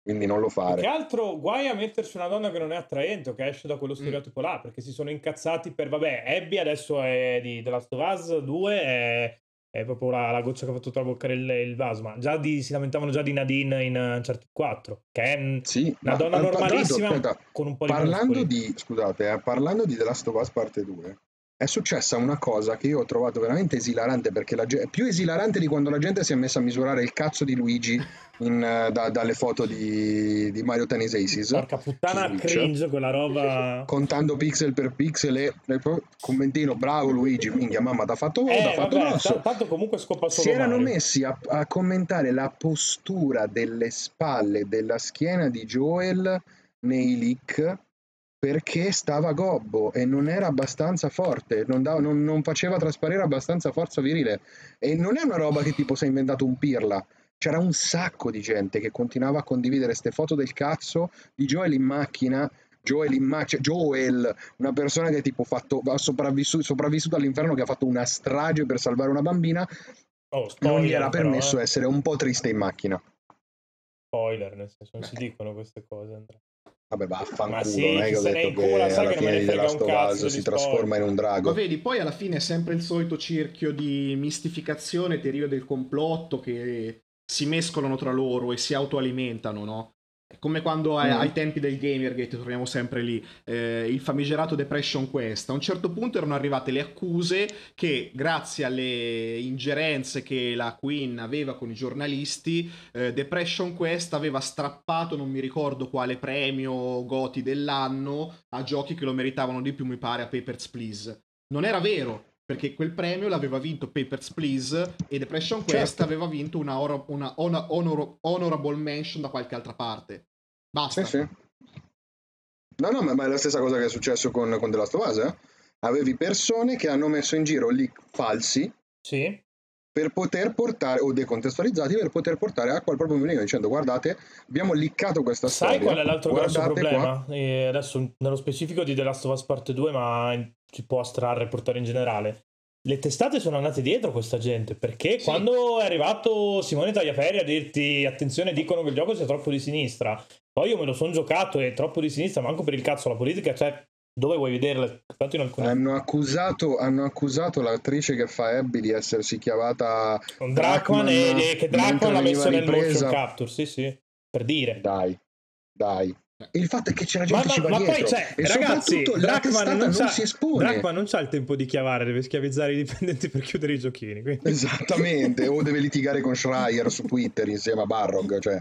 quindi non lo Più che fare. altro guai a metterci una donna che non è attraente o che esce da Mm. quello stereotipo là, perché si sono incazzati per, vabbè, Abby adesso è di The Last of Us 2, è, è proprio la, la goccia che ha fatto traboccare il, il vaso, ma già di, si lamentavano già di Nadine in Uncharted 4, che è mm, Sì, una donna normalissima aspetta, con un po' di parlando di, scusate, eh, parlando di The Last of Us parte 2, è successa una cosa che io ho trovato veramente esilarante perché la, è più esilarante di quando la gente si è messa a misurare il cazzo di Luigi in, eh, da- dalle foto di, di Mario Tennis Aces. Porca puttana Twitch. cringe quella roba... contando pixel per pixel e, commentino bravo Luigi minchia mamma t'ha fatto, Eh, t'ha fatto vabbè, grosso t- tanto comunque scopa solo si erano Mario. messi a, a commentare la postura delle spalle della schiena di Joel nei leak perché stava gobbo e non era abbastanza forte, non, dava- non- non faceva trasparire abbastanza forza virile. E non è una roba che tipo si è inventato un pirla. C'era un sacco di gente che continuava a condividere queste foto del cazzo di Joel in macchina. Joel, in ma- cioè, Joel, una persona che tipo fatto, ha sopravvissuto, sopravvissuto all'inferno, che ha fatto una strage per salvare una bambina, Oh, spoiler, non gli era però, permesso eh. essere un po' triste in macchina. Spoiler, nel senso, non si dicono queste cose, Andrea. Vabbè, vaffanculo, Ma sì, non è che ho detto che alla fine ne di The Last of Us si trasforma in un Ma drago. vedi, poi alla fine è sempre il solito cerchio di mistificazione, teoria del complotto che si mescolano tra loro e si autoalimentano, no? Come quando ai, Mm. ai tempi del Gamergate, torniamo sempre lì, eh, il famigerato Depression Quest. A un certo punto erano arrivate le accuse che, grazie alle ingerenze che la Queen aveva con i giornalisti, eh, Depression Quest aveva strappato, non mi ricordo quale premio Goti dell'anno, a giochi che lo meritavano di più, mi pare, a Papers, Please. Non era vero, perché quel premio l'aveva vinto Papers, Please e Depression Quest Certo. aveva vinto una, ora- una ona- honor- honorable mention da qualche altra parte. Basta. Sì, sì. No, no, ma, ma è la stessa cosa che è successo con, con The Last of Us, eh? Avevi persone che hanno messo in giro leak falsi Sì, per poter portare, o decontestualizzati, per poter portare acqua al proprio mulino dicendo guardate, abbiamo liccato questa sai storia. qual è l'altro grosso guardate qua." problema? E adesso nello specifico di The Last of Us Part 2, ma in- si può astrarre e portare in generale. Le testate sono andate dietro questa gente perché Sì. quando è arrivato Simone Tagliaferri a dirti attenzione dicono che il gioco sia troppo di sinistra poi io me lo sono giocato e troppo di sinistra manco per il cazzo la politica cioè Dove vuoi in alcune... Hanno accusato, hanno accusato l'attrice che fa Abby di essersi chiamata Con Drachman, e, e che mentre Drachman l'ha messo nel motion capture, sì sì, per dire. Dai, dai. Il fatto è che c'è la Ma, gente che ci ma- va ma poi, cioè, e ragazzi, Drachman non, non, si espone. Drachman non c'ha il tempo di chiavare, deve schiavizzare i dipendenti per chiudere i giochini. quindi- Esattamente, o deve litigare con Schreier su Twitter insieme a Barrog, cioè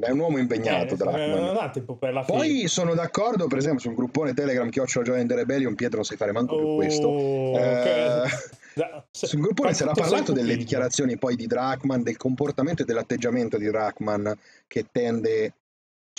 è un uomo impegnato Eh, Drachman. non ha tempo per la fine. Poi sono d'accordo, per esempio, sul gruppone Telegram Chiocciola Joy and the Rebellion, Pietro non sai fare manco più questo. Oh, Eh, che- Da- se- Sul gruppone si era parlato delle dichiarazioni poi di Drachman, del comportamento e dell'atteggiamento di Drachman che tende,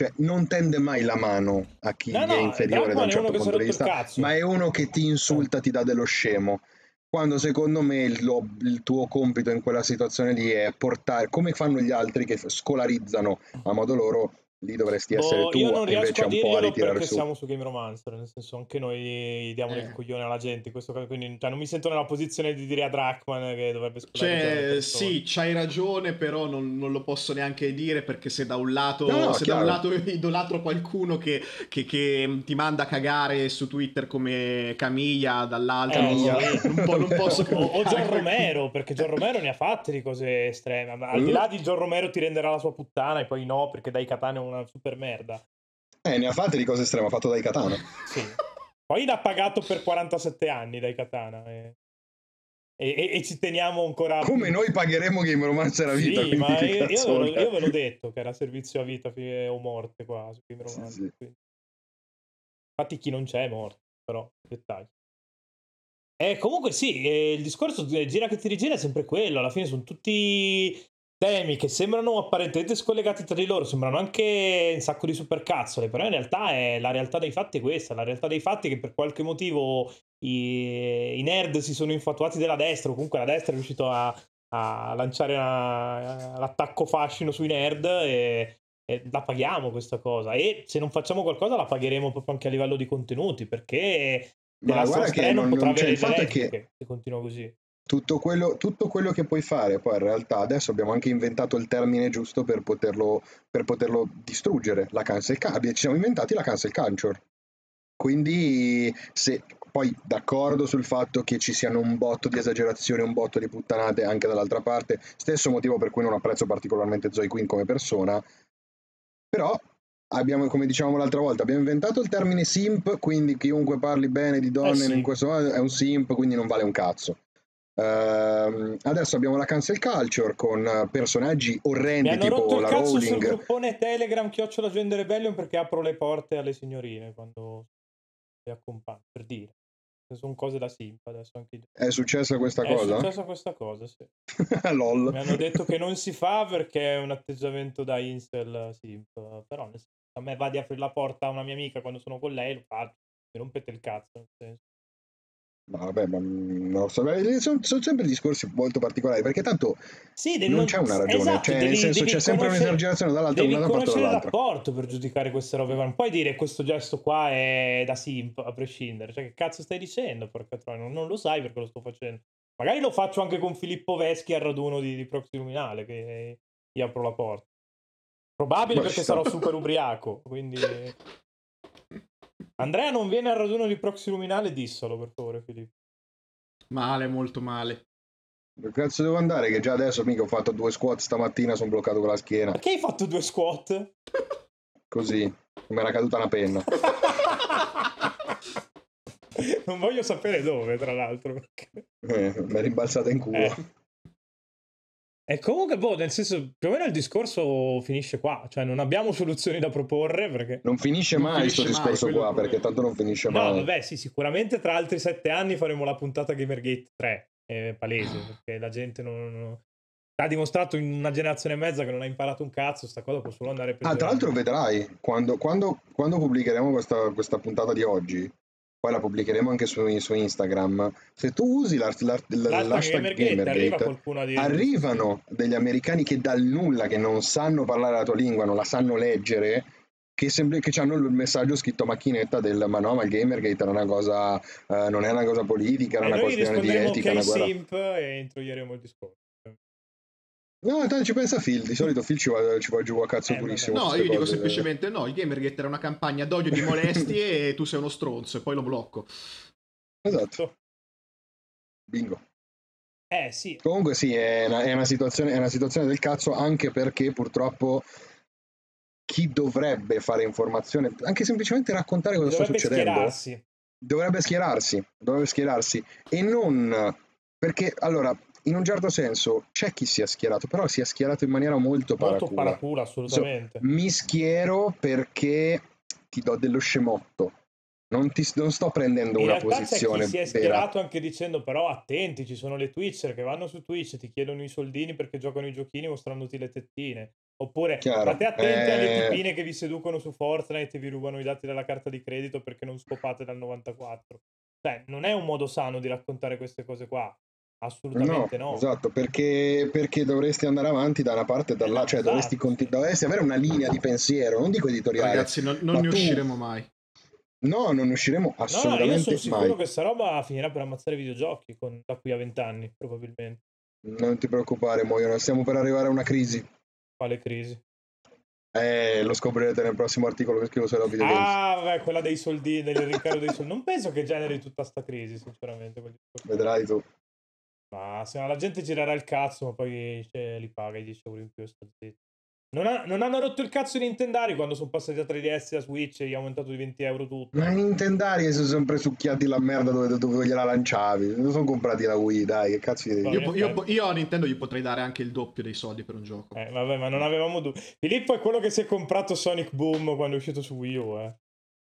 cioè non tende mai la mano a chi No, gli è no, inferiore da un certo punto di vista, ma è uno che ti insulta, ti dà dello scemo. Quando secondo me il, il tuo compito in quella situazione lì è portare, come fanno gli altri che scolarizzano a modo loro, lì dovresti essere Boh, tu io non riesco invece a un ritirare perché su. siamo su Game Romancer, nel senso anche noi diamo Eh. il coglione alla gente, in questo caso, quindi cioè, non mi sento nella posizione di dire a Drachman che dovrebbe Cioè, sì, c'hai ragione, però non, non lo posso neanche dire perché se da un lato, No, no, se da un lato <laughs> idolatro qualcuno che, che- che ti manda a cagare su Twitter come Camiglia, dall'altro Eh, non, sì. non po- non posso <laughs> o, o John. <laughs> Romero, perché John Romero ne ha fatte di cose estreme. Ma al di là di John Romero ti renderà la sua puttana e poi no, perché dai katana è una super merda. Eh, ne ha fatte di cose estreme, ha fatto dai katana. Sì. Poi l'ha pagato per 47 anni dai katana. E, e- e- e ci teniamo ancora. Come noi pagheremo Game Romancer a vita, Sì, ma io, io ve io l'ho detto che era servizio a vita o morte qua su Game Sì, Romancer, sì. quindi. Infatti chi non c'è è morto, però dettagli. E comunque sì, eh, il discorso di gira che ti rigira è sempre quello, alla fine sono tutti temi che sembrano apparentemente scollegati tra di loro, sembrano anche un sacco di supercazzole, però in realtà è la realtà dei fatti è questa, la realtà dei fatti è che per qualche motivo i, i nerd si sono infatuati della destra, o comunque la destra è riuscito a, a lanciare una- l'attacco fascino sui nerd e, e la paghiamo questa cosa e se non facciamo qualcosa la pagheremo proprio anche a livello di contenuti perché Ma guarda che non, non- potrà non- avere il fatto è che- se continua così. Tutto quello, tutto quello che puoi fare, poi in realtà adesso abbiamo anche inventato il termine giusto per poterlo, per poterlo distruggere, la cancel culture, ci siamo inventati la cancel culture. Quindi se poi d'accordo sul fatto che ci siano un botto di esagerazioni, un botto di puttanate anche dall'altra parte, stesso motivo per cui non apprezzo particolarmente Zoe Quinn come persona, però abbiamo, come dicevamo l'altra volta, abbiamo inventato il termine simp, quindi chiunque parli bene di donne Eh sì. in questo modo è un simp, quindi non vale un cazzo. Ehm, adesso abbiamo la cancel culture con personaggi Mi orrendi hanno tipo rotto il la cazzo sul Rowling. gruppone Telegram chiocciola Gender Rebellion perché apro le porte alle signorine quando le accompagno, per dire. Sono cose da simp adesso anche. È successa questa È cosa? successa questa cosa, sì. <laughs> Lol. Mi hanno detto che non si fa perché è un atteggiamento da incel simp, però nel senso, a me va di aprire la porta a una mia amica quando sono con lei, lo faccio, mi rompete il cazzo, nel senso. Ma vabbè, ma non lo so, sono, sono sempre discorsi molto particolari perché tanto Sì, devi- non c'è una ragione, esatto, cioè nel devi- senso devi c'è sempre un'esagerazione dall'altra, Devi conoscere il rapporto per giudicare queste robe. Non puoi dire questo gesto qua è da simp, a prescindere. Cioè, che cazzo stai dicendo? Porca troia, non, non lo sai perché lo sto facendo. Magari lo faccio anche con Filippo Veschi al raduno di, di Proxy Luminale, che gli apro la porta. Probabile perché sarò super ubriaco, quindi... <laughs> Andrea non viene al raduno di Proxy Luminale, dissolo per favore Filippo. Male, molto male. Dove cazzo devo andare? Che già adesso mica ho fatto due squat stamattina, sono bloccato con la schiena. Perché hai fatto due squat? Così, mi era caduta una penna. <laughs> non voglio sapere dove, tra l'altro. perché- Eh, mi è rimbalzata in culo. Eh. E comunque, boh, nel senso, più o meno il discorso finisce qua. Cioè, non abbiamo <laughs> soluzioni da proporre perché... Non finisce Non mai questo finisce mai, discorso qua, perché tanto non finisce No, mai. vabbè, sì, sicuramente tra altri sette anni faremo la puntata Gamergate 3. È palese, perché la gente non... non- Ha dimostrato in una generazione e mezza che non ha imparato un cazzo, sta cosa può solo andare per Ah, tra l'altro vedrai, quando, quando- quando pubblicheremo questa, questa puntata di oggi, poi la pubblicheremo anche su, su Instagram, se tu usi l'art- l'art- l'hashtag Gamergate, arriva Gamergate, qualcuno a dire... arrivano degli americani che dal nulla, che non sanno parlare la tua lingua, non la sanno leggere, che, sembra, che hanno il messaggio scritto a macchinetta del ma no, ma il Gamergate è una cosa, eh, non è una cosa politica, E era una questione di etica, una guerra. simp e introieremo il discorso. No, tanto ci pensa Phil, di solito Phil ci va, ci va giù a cazzo Eh, purissimo. No, io dico cose. semplicemente no, il Gamergate era una campagna d'odio di molestie <laughs> e tu sei uno stronzo e poi lo blocco. Esatto, bingo. Eh sì, Comunque sì, è una, è una situazione, è una situazione del cazzo anche perché purtroppo chi dovrebbe fare informazione, anche semplicemente raccontare cosa sta dovrebbe succedendo, schierarsi. dovrebbe schierarsi, dovrebbe schierarsi e non perché allora in un certo senso c'è chi si è schierato, però si è schierato in maniera molto Molto paracula. paracula, assolutamente. Mi schiero perché ti do dello scemotto. Non, ti, non sto prendendo In una c'è posizione chi si è vera. schierato anche dicendo però attenti, ci sono le Twitcher che vanno su Twitch e ti chiedono i soldini perché giocano i giochini mostrandoti le tettine. Oppure Chiaro. state attenti alle Eh. tipine che vi seducono su Fortnite e vi rubano i dati della carta di credito perché non scopate dal 94. Cioè, non è un modo sano di raccontare queste cose qua. Assolutamente no. Esatto, perché, perché dovresti andare avanti da una parte e dall'altra, cioè Esatto, dovresti, conti- dovresti avere una linea di pensiero, non dico editoriale. Ragazzi, non, non Ma ne tu- usciremo mai. No, non usciremo No, no, io assolutamente sono sicuro mai. che sta roba finirà per ammazzare i videogiochi con, da qui a vent'anni, probabilmente. Non ti preoccupare, muoiono. Stiamo per arrivare a una crisi. Quale crisi? Eh, lo scoprirete nel prossimo articolo che scrivo sulla videogames. Ah, vabbè, quella dei soldi, del rincaro dei soldi. Non penso che generi tutta sta crisi, sinceramente. Vedrai tu. Ma se la gente girerà il cazzo, ma poi cioè, li paga i 10 euro in più. Non, ha- non hanno rotto il cazzo i Nintendari quando sono passati da 3DS a Switch e gli ha aumentato di 20 euro tutto. Ma i Nintendari sono sempre succhiati la merda dove, dove gliela lanciavi. Non sono comprati la Wii, dai, che cazzo gli devi dire? Io, io- io a Nintendo gli potrei dare anche il doppio dei soldi per un gioco. Eh, vabbè, ma non avevamo dubbi. Filippo è quello che si è comprato Sonic Boom quando è uscito su Wii U, eh.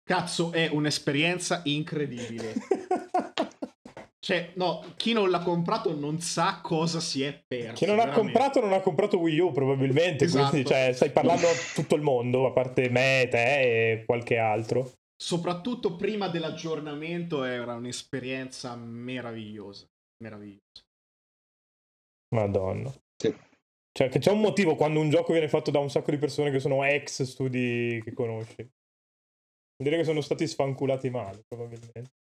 Cazzo, è un'esperienza incredibile. <laughs> Cioè, no, chi non l'ha comprato non sa cosa si è perso. Chi non ha comprato non ha comprato Wii U probabilmente, Esatto. quindi cioè, stai parlando a tutto il mondo, a parte me, te e qualche altro. Soprattutto prima dell'aggiornamento era un'esperienza meravigliosa. Meravigliosa. Madonna. Sì. Cioè, che c'è un motivo quando un gioco viene fatto da un sacco di persone che sono ex studi che conosci. Vuol dire che sono stati sfanculati male, probabilmente.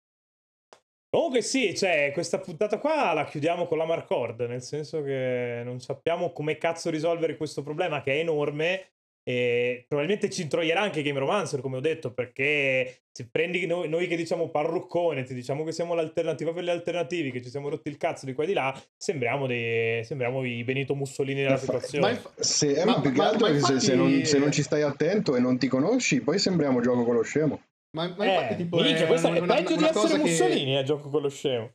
Comunque sì, cioè, questa puntata qua la chiudiamo con la Marcord, nel senso che non sappiamo come cazzo risolvere questo problema che è enorme e probabilmente ci introierà anche Game Romancer, come ho detto, perché se prendi noi, noi che diciamo parruccone, ti diciamo che siamo l'alternativa per le alternativi, che ci siamo rotti il cazzo di qua e di là, sembriamo, dei, sembriamo i Benito Mussolini della situazione. Ma Se, eh, Ma- ma più che altro se, infatti- se non, se non ci stai attento e non ti conosci, poi sembriamo gioco con lo scemo. Ma, ma Eh, infatti, tipo, minchia, è è una- peggio di essere che- Mussolini a gioco con lo scemo.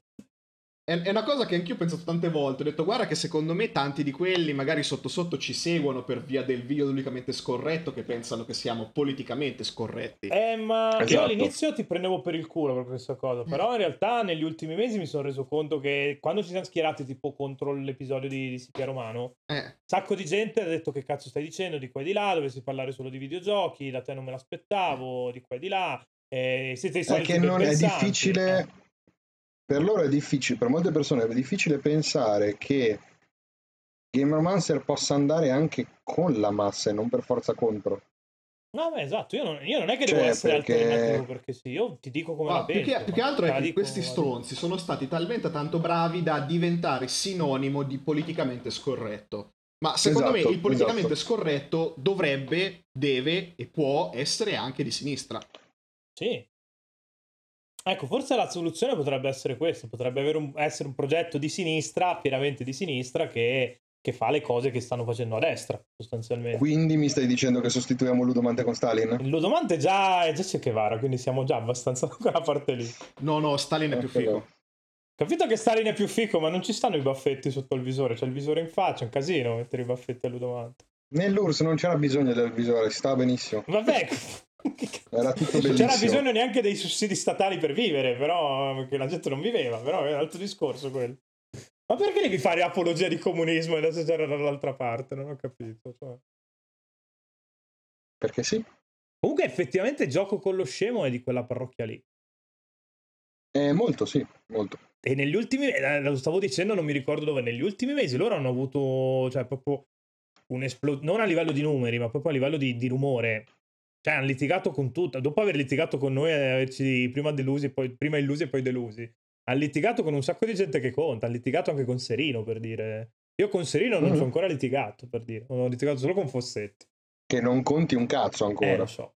È, una cosa che anch'io ho pensato tante volte. Ho detto, guarda, che secondo me tanti di quelli magari sotto sotto ci seguono per via del video unicamente scorretto, che pensano che siamo politicamente scorretti. Eh, ma io Esatto. all'inizio ti prendevo per il culo per questa cosa, però in realtà negli ultimi mesi mi sono reso conto che quando ci siamo schierati tipo contro l'episodio di, di Sipia Romano, Eh, un sacco di gente ha detto che cazzo stai dicendo di qua e di là, dovessi parlare solo di videogiochi, da te non me l'aspettavo, di qua e di là, eh, siete i soliti che non è difficile, Eh, per loro è difficile, per molte persone è difficile pensare che Game Romancer possa andare anche con la massa e non per forza contro. No, beh, esatto, io non, io non è che devo Cioè, essere perché- alternativo perché sì, io ti dico come ma la più, penso. che, più che altro è che dico- questi stronzi sono stati talmente tanto bravi da diventare sinonimo di politicamente scorretto. Ma secondo Esatto, me il politicamente esatto. scorretto dovrebbe, deve e può essere anche di sinistra. Sì. Ecco, forse la soluzione potrebbe essere questa, potrebbe avere un- essere un progetto di sinistra, pienamente di sinistra, che, che fa le cose che stanno facendo a destra, sostanzialmente. Quindi mi stai dicendo che sostituiamo Ludomante con Stalin? Il Lodomante già è già Che Guevara, quindi siamo già abbastanza <laughs> da quella parte lì. No, no, Stalin è più però. figo. Capito che Stalin è più fico, ma non ci stanno i baffetti sotto il visore, c'è il visore in faccia, è un casino mettere i baffetti a Ludomante. Nell'URSS non c'era bisogno del visore, si stava benissimo. Vabbè, <laughs> Era tutto non c'era bellissimo. bisogno neanche dei sussidi statali per vivere, però perché la gente non viveva, però è un altro discorso quello. Ma perché devi fare apologia di comunismo e adesso c'era dall'altra parte? Non ho capito. cioè. Perché sì. Comunque effettivamente gioco con lo scemo è di quella parrocchia lì. Eh, molto, sì, molto. E negli ultimi, eh, lo stavo dicendo, non mi ricordo dove, negli ultimi mesi loro hanno avuto, cioè proprio un'esplosione, non a livello di numeri, ma proprio a livello di, di rumore. Cioè hanno litigato con tutto, dopo aver litigato con noi e averci prima delusi, poi, prima illusi e poi delusi. Hanno litigato con un sacco di gente che conta, hanno litigato anche con Serino per dire. Io con Serino non Mhm. ci ho ancora litigato, per dire. Ho litigato solo con Fossetti. Che non conti un cazzo Eh, ancora. lo so.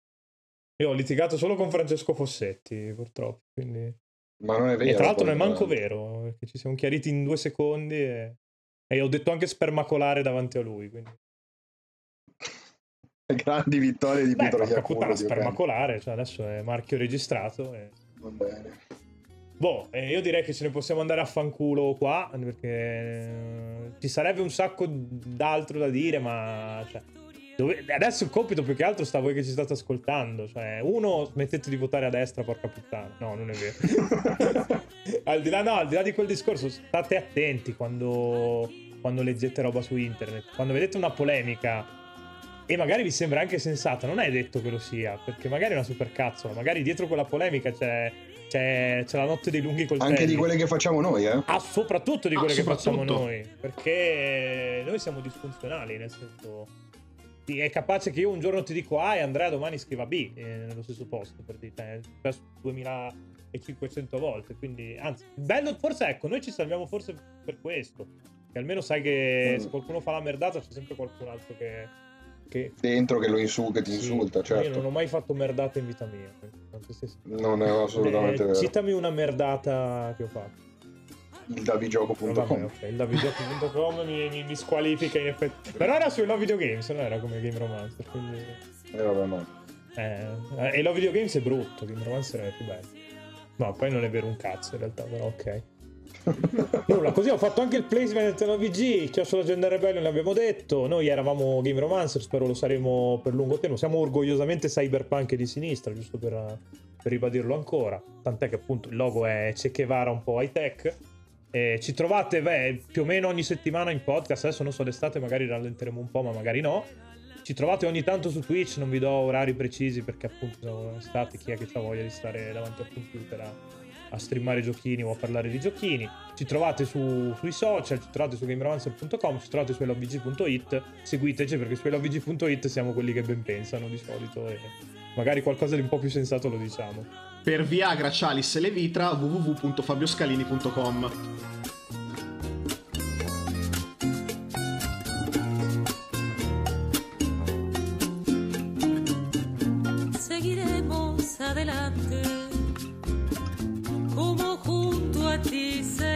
Io ho litigato solo con Francesco Fossetti, purtroppo. Quindi... Ma non è vero. e tra l'altro non è manco vero, perché ci siamo chiariti in due secondi e, e ho detto anche spermacolare davanti a lui. Quindi... <laughs> Grandi vittorie di Beh, Pietro Iacuno. Open. spermacolare, cioè adesso è marchio registrato. E... Va bene. Boh, eh, io direi che ce ne possiamo andare a fanculo qua, perché eh, ci sarebbe un sacco d'altro da dire, ma... Cioè, dove- Adesso il compito più che altro sta a voi che ci state ascoltando. Cioè, uno, smettete di votare a destra, porca puttana. No, non è vero. <laughs> al, di là, no, al di là di quel discorso, state attenti quando, quando leggete roba su internet. Quando vedete una polemica e magari vi sembra anche sensata, non è detto che lo sia, perché magari è una supercazzola. Magari dietro quella polemica c'è, c'è, c'è la notte dei lunghi coltelli. Anche di quelle che facciamo noi, eh? Ah, soprattutto di Ah, quelle che facciamo soprattutto. noi. Perché noi siamo disfunzionali, nel senso. sì, è capace che io un giorno ti dico A e Andrea domani scriva B eh, nello stesso posto. Per dire, cioè, è successo 2500 volte. Quindi, anzi, bello, forse ecco, noi ci salviamo forse per questo. Che almeno sai che Mm. se qualcuno fa la merdata c'è sempre qualcun altro che. Che Dentro che lo insulta, che ti sì, insulta, Io certo. non ho mai fatto merdate in vita mia. quindi, se- se- Non è assolutamente Eh, vero. Citami una merdata che ho fatto. Il davigioco.com. Vabbè, ok, il davidoc.com mi, mi, mi squalifica in effetti. Però era sui Love Video Games, non era come Game Romancer. Quindi... Eh, vabbè, no. Eh, e Love Video Games è brutto, Game Romancer è più bello. No, poi non è vero un cazzo in realtà, però ok. Nulla, così ho fatto anche il placement del VG, Chiocciola Gender Rebellion l'abbiamo detto, noi eravamo Game Romancer, spero lo saremo per lungo tempo, siamo orgogliosamente cyberpunk di sinistra, giusto per, per ribadirlo ancora, tant'è che appunto il logo è Che Guevara un po' high tech. E ci trovate beh, più o meno ogni settimana in podcast, adesso non so d'estate magari rallenteremo un po', ma magari no. Ci trovate ogni tanto su Twitch, non vi do orari precisi perché appunto estate chi è che ha voglia di stare davanti al computer a, a streamare giochini o a parlare di giochini. Ci trovate su- sui social, ci trovate su gameromancer.com, ci trovate su lovg.it, seguiteci perché su lovg.it siamo quelli che ben pensano di solito e magari qualcosa di un po' più sensato lo diciamo. Per Viagra, Chalice e Levitra www.fabioscalini.com dice